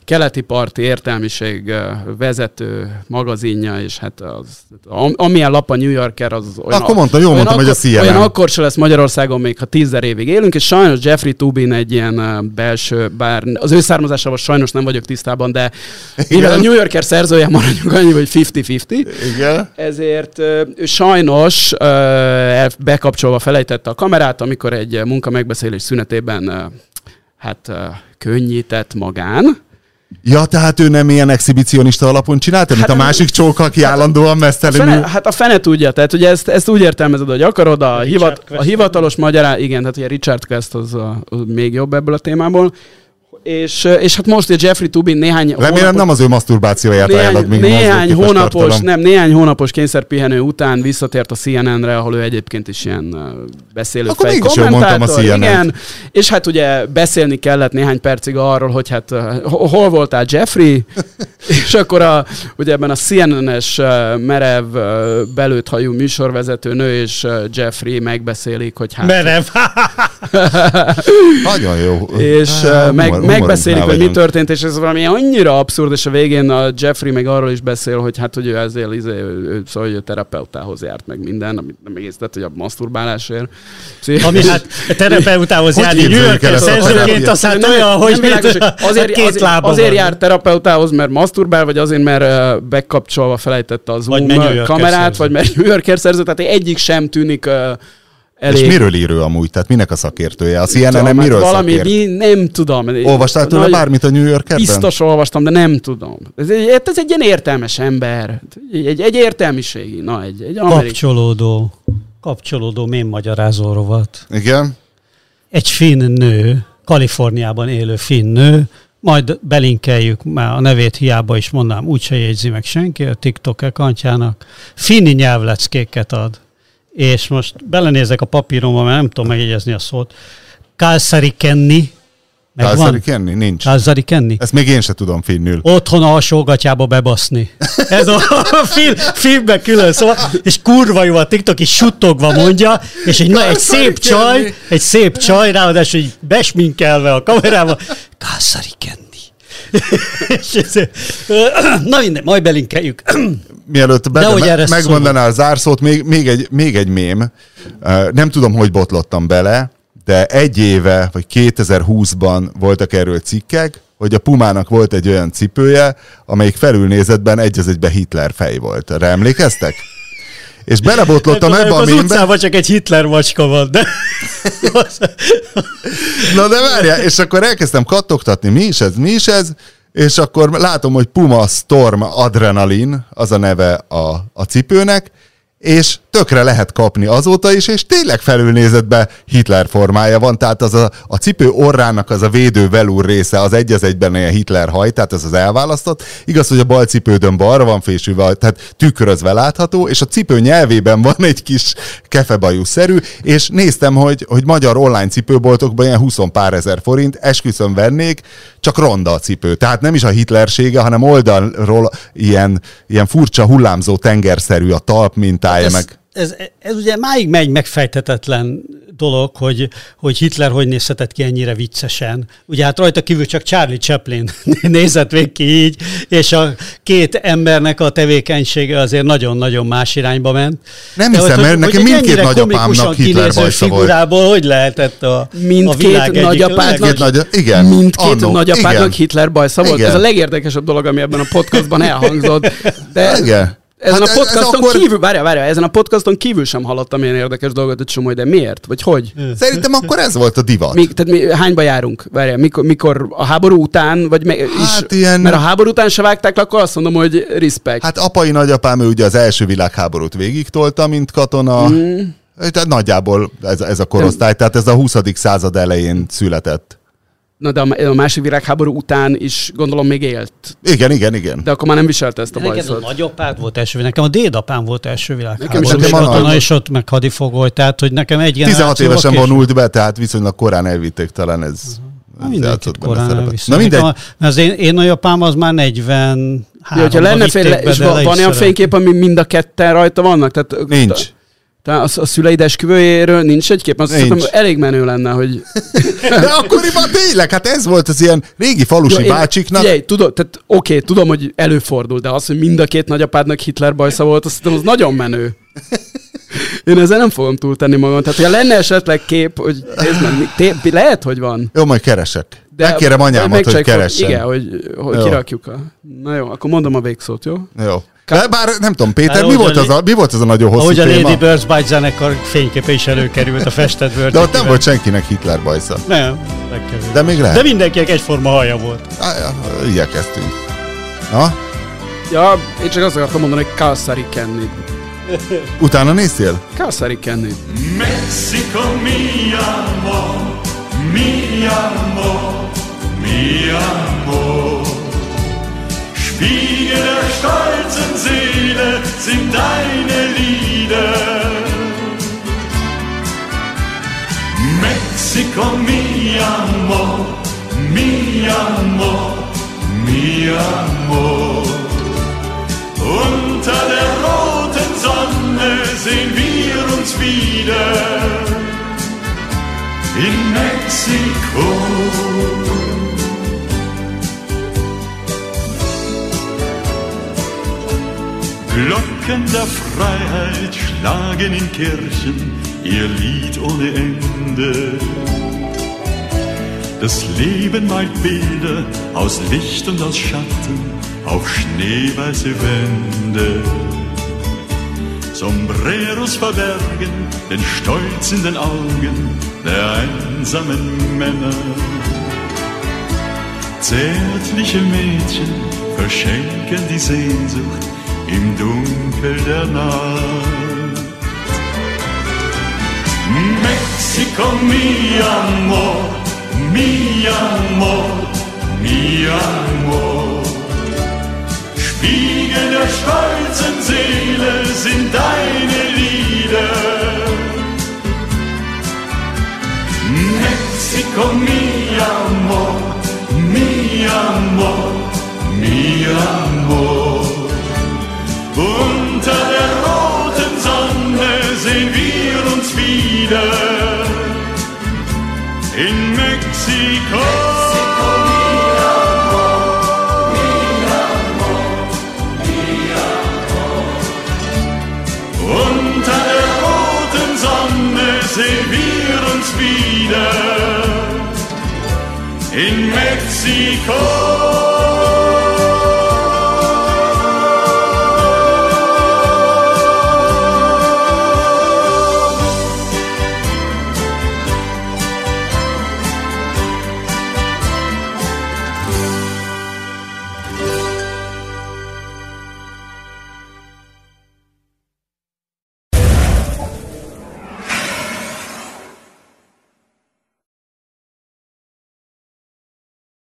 keleti parti értelmiség vezető magazinja, és hát az, am, amilyen lap a New Yorker, az olyan... Akkor mondta, jól mondtam, hogy a CNN. Olyan akkor se lesz Magyarországon még, ha tízzer évig élünk, és sajnos Jeffrey Tubin egy ilyen belső, bár az ő származásával sajnos nem vagyok tisztában, de mivel a New Yorker szerzője maradjunk annyi, hogy 50-50, Igen. ezért ő sajnos bekapcsolva felejtette a kamerát, amikor egy munka megbeszélés szünetében hát könnyített magán. Ja, tehát ő nem ilyen exhibicionista alapon csinálta, mint Hát- a másik csóka, aki állandóan A mesztelenül... fene, hát a fene tudja, tehát ugye ezt, ezt úgy értelmezed, hogy akarod, a, hivat, Quest. a hivatalos magyará, igen, tehát ugye Richard Quest az, a, az még jobb ebből a témából, és, és hát most a Jeffrey Tubin néhány Remélem hónapos- nem az ő maszturbációját néhány, ajánlod, míg néhány hónapos, tartalom. nem, néhány hónapos kényszerpihenő után visszatért a CNN-re, ahol ő egyébként is ilyen beszélő Akkor fej mondtam a kommentátor, CNN-t. Igen, és hát ugye beszélni kellett néhány percig arról, hogy hát ho- hol voltál Jeffrey, és akkor a, ugye ebben a CNN-es merev belőtt hajú műsorvezető nő és Jeffrey megbeszélik, hogy hát... Merev. Nagyon jó. és uh, meg, megbeszélik, hogy mi történt, és ez valami annyira abszurd, és a végén a Jeffrey meg arról is beszél, hogy hát, hogy ő ezért izé, ő, szóval, hogy ő terapeutához járt meg minden, amit nem egész tett, hogy a masturbálásért. Szóval- Ami hát a terapeutához Hogy járni New képzeljük el York ezt a szerzőként, az hát olyan, hogy azért, két azért, lába azért van. jár terapeutához, mert masturbál, vagy azért, mert bekapcsolva felejtette az Zoom kamerát, vagy mert New Yorker szerző, tehát egyik sem tűnik uh, elég. És miről ír ő amúgy? Tehát minek a szakértője? A Tudom, CNN-en hát miről valami, szakért? nem tudom. Olvastál tőle Nagy- bármit a New Yorkerben? Biztos olvastam, de nem tudom. Ez egy, ez egy ilyen értelmes ember. Egy, egy, értelmiségi, na, egy, egy amerikai. Kapcsolódó, kapcsolódó mém magyarázó rovat. Igen. Egy finn nő, Kaliforniában élő finn nő, majd belinkeljük, már a nevét hiába is mondám, úgyse jegyzi meg senki, a TikTok ekantjának, finni nyelvleckéket ad. És most belenézek a papíromba, mert nem tudom megjegyezni a szót. Kálszari Kenni, Kálszari megvan? Kenni? Nincs. Kálszari Kenni? Ezt még én se tudom finnül. otthon alsógatjába bebaszni. Ez a film, filmben külön szóval, és kurva jó a TikTok, és suttogva mondja, és egy, na, egy szép csaj, egy szép csaj, ráadásul így besminkelve a kamerába, Kászari Kenni. És ez, na minden, majd belinkeljük. Mielőtt be, Dehogy me, megmondaná a zárszót, még, még, egy, még egy mém. Nem tudom, hogy botlottam bele, de egy éve, vagy 2020-ban voltak erről cikkek, hogy a Pumának volt egy olyan cipője, amelyik felülnézetben egy az egybe Hitler fej volt. Erre emlékeztek? És belebotlottam ebbe a az mémbe. utcában csak egy Hitler macska van, de... Na de várjál, és akkor elkezdtem kattogtatni, mi is ez, mi is ez, és akkor látom, hogy Puma Storm Adrenalin, az a neve a, a cipőnek, és tökre lehet kapni azóta is, és tényleg felülnézetbe Hitler formája van, tehát az a, a cipő orrának az a védő velúr része az egy az egyben ilyen Hitler haj, tehát ez az elválasztott. Igaz, hogy a bal cipődön balra van fésülve, tehát tükrözve látható, és a cipő nyelvében van egy kis kefebajú-szerű, és néztem, hogy, hogy magyar online cipőboltokban ilyen 20 pár ezer forint, esküszöm vennék, csak ronda a cipő. Tehát nem is a hitlersége, hanem oldalról ilyen, ilyen furcsa hullámzó tengerszerű a talp mintája, ez, meg ez, ez ugye máig megy megfejtetetlen dolog, hogy, hogy Hitler hogy nézhetett ki ennyire viccesen. Ugye hát rajta kívül csak Charlie Chaplin nézett végig ki így, és a két embernek a tevékenysége azért nagyon-nagyon más irányba ment. Nem De hiszem, hogy- mert hogy nekem mindkét nagyapámnak Hitler kinéző bajsza volt. figurából hogy lehetett a, a Mindkét világ egyik nagyapádnak- nagy, igen, Mindkét annó, nagyapádnak igen. Hitler bajsza volt. Igen. Ez a legérdekesebb dolog, ami ebben a podcastban elhangzott. De Igen. Ezen Hát a podcaston ez akkor- kívül, várjál, várjál, ezen a podcaston kívül sem hallottam ilyen érdekes dolgot, hogy csomó, de miért? Vagy hogy? Szerintem akkor ez volt a divat. Mi, tehát mi, hányba járunk? Várjál, mikor, mikor a háború után, vagy me, Hát is, ilyen- mert a háború után se vágták le, akkor azt mondom, hogy respect. Hát apai nagyapám ő ugye az első világháborút végigtolta, mint katona. Mm. Tehát nagyjából ez, ez a korosztály, tehát ez a 20. század elején született. Na de a, a másik világháború után is gondolom még élt. Igen, igen, igen. De akkor már nem viselte ezt a Neked a bajszot. nagyapád volt első, nekem a dédapám volt első világháború. Nekem is és a és ott meg hadifogoly, tehát hogy nekem egy 16 generációval évesen vonult be, tehát viszonylag korán elvitték talán ez. ez Mindenkit korán. Na mindegy, Nekem a- az én, én nagyapám az már 40 Ja, hogyha lenne fél, és van, van olyan fénykép, ami mind a ketten rajta vannak? Tehát, nincs. Tehát a, a szüleid esküvőjéről nincs egy kép? Azt hiszem, elég menő lenne, hogy... De akkoriban tényleg, hát ez volt az ilyen régi falusi Jó, én- bácsiknak. Figyelj, tudom, tehát oké, tudom, hogy előfordul, de az, hogy mind a két nagyapádnak Hitler bajsza volt, azt hiszem, az nagyon menő. Én ezzel nem fogom túltenni magam. Tehát, ha lenne esetleg kép, hogy nézd meg, mi- té- lehet, hogy van. Jó, majd keresek. De Megkérem anyámat, hogy keressen. Igen, hogy, hogy Jó. kirakjuk a... Na jó, akkor mondom a végszót, jó? Jó. De bár nem tudom, Péter, Hát, mi volt, a az a, mi volt az a nagyon hosszú Ahogy a? Lady Birds Bite zenekar fényképe is előkerült a festett. De ott nem volt senkinek Hitler bajsza. Nem. De még lehet. De mindenkinek egyforma haja volt. Á, ja, igyekeztünk. Na, Ja, én csak azt akartam mondani, hogy Kalszari Kenny. utána néztél? Kalszari Kenny. Mexico mi amor, mi amor, mi amor. Spiegel der stolzen Seele sind deine Lieder. Mexico, mi amor, mi amor, mi amor. Unter der roten Sonne sehen wir uns wieder in Mexiko. Glocken der Freiheit schlagen in Kirchen ihr Lied ohne Ende. Das Leben malt Bilder aus Licht und aus Schatten auf schneeweiße Wände. Sombreros verbergen den Stolz in den Augen der einsamen Männer. Zärtliche Mädchen verschenken die Sehnsucht im Dunkel der Nacht. Mexico, mi amor, mi amor, mi amor. Spiegel der stolzen Seele sind deine Lieder. Mexico, mi amor, mi amor, mi amor. Unter der roten Sonne sehen wir uns wieder in Mexiko. Unter der roten Sonne sehen wir uns wieder in Mexiko.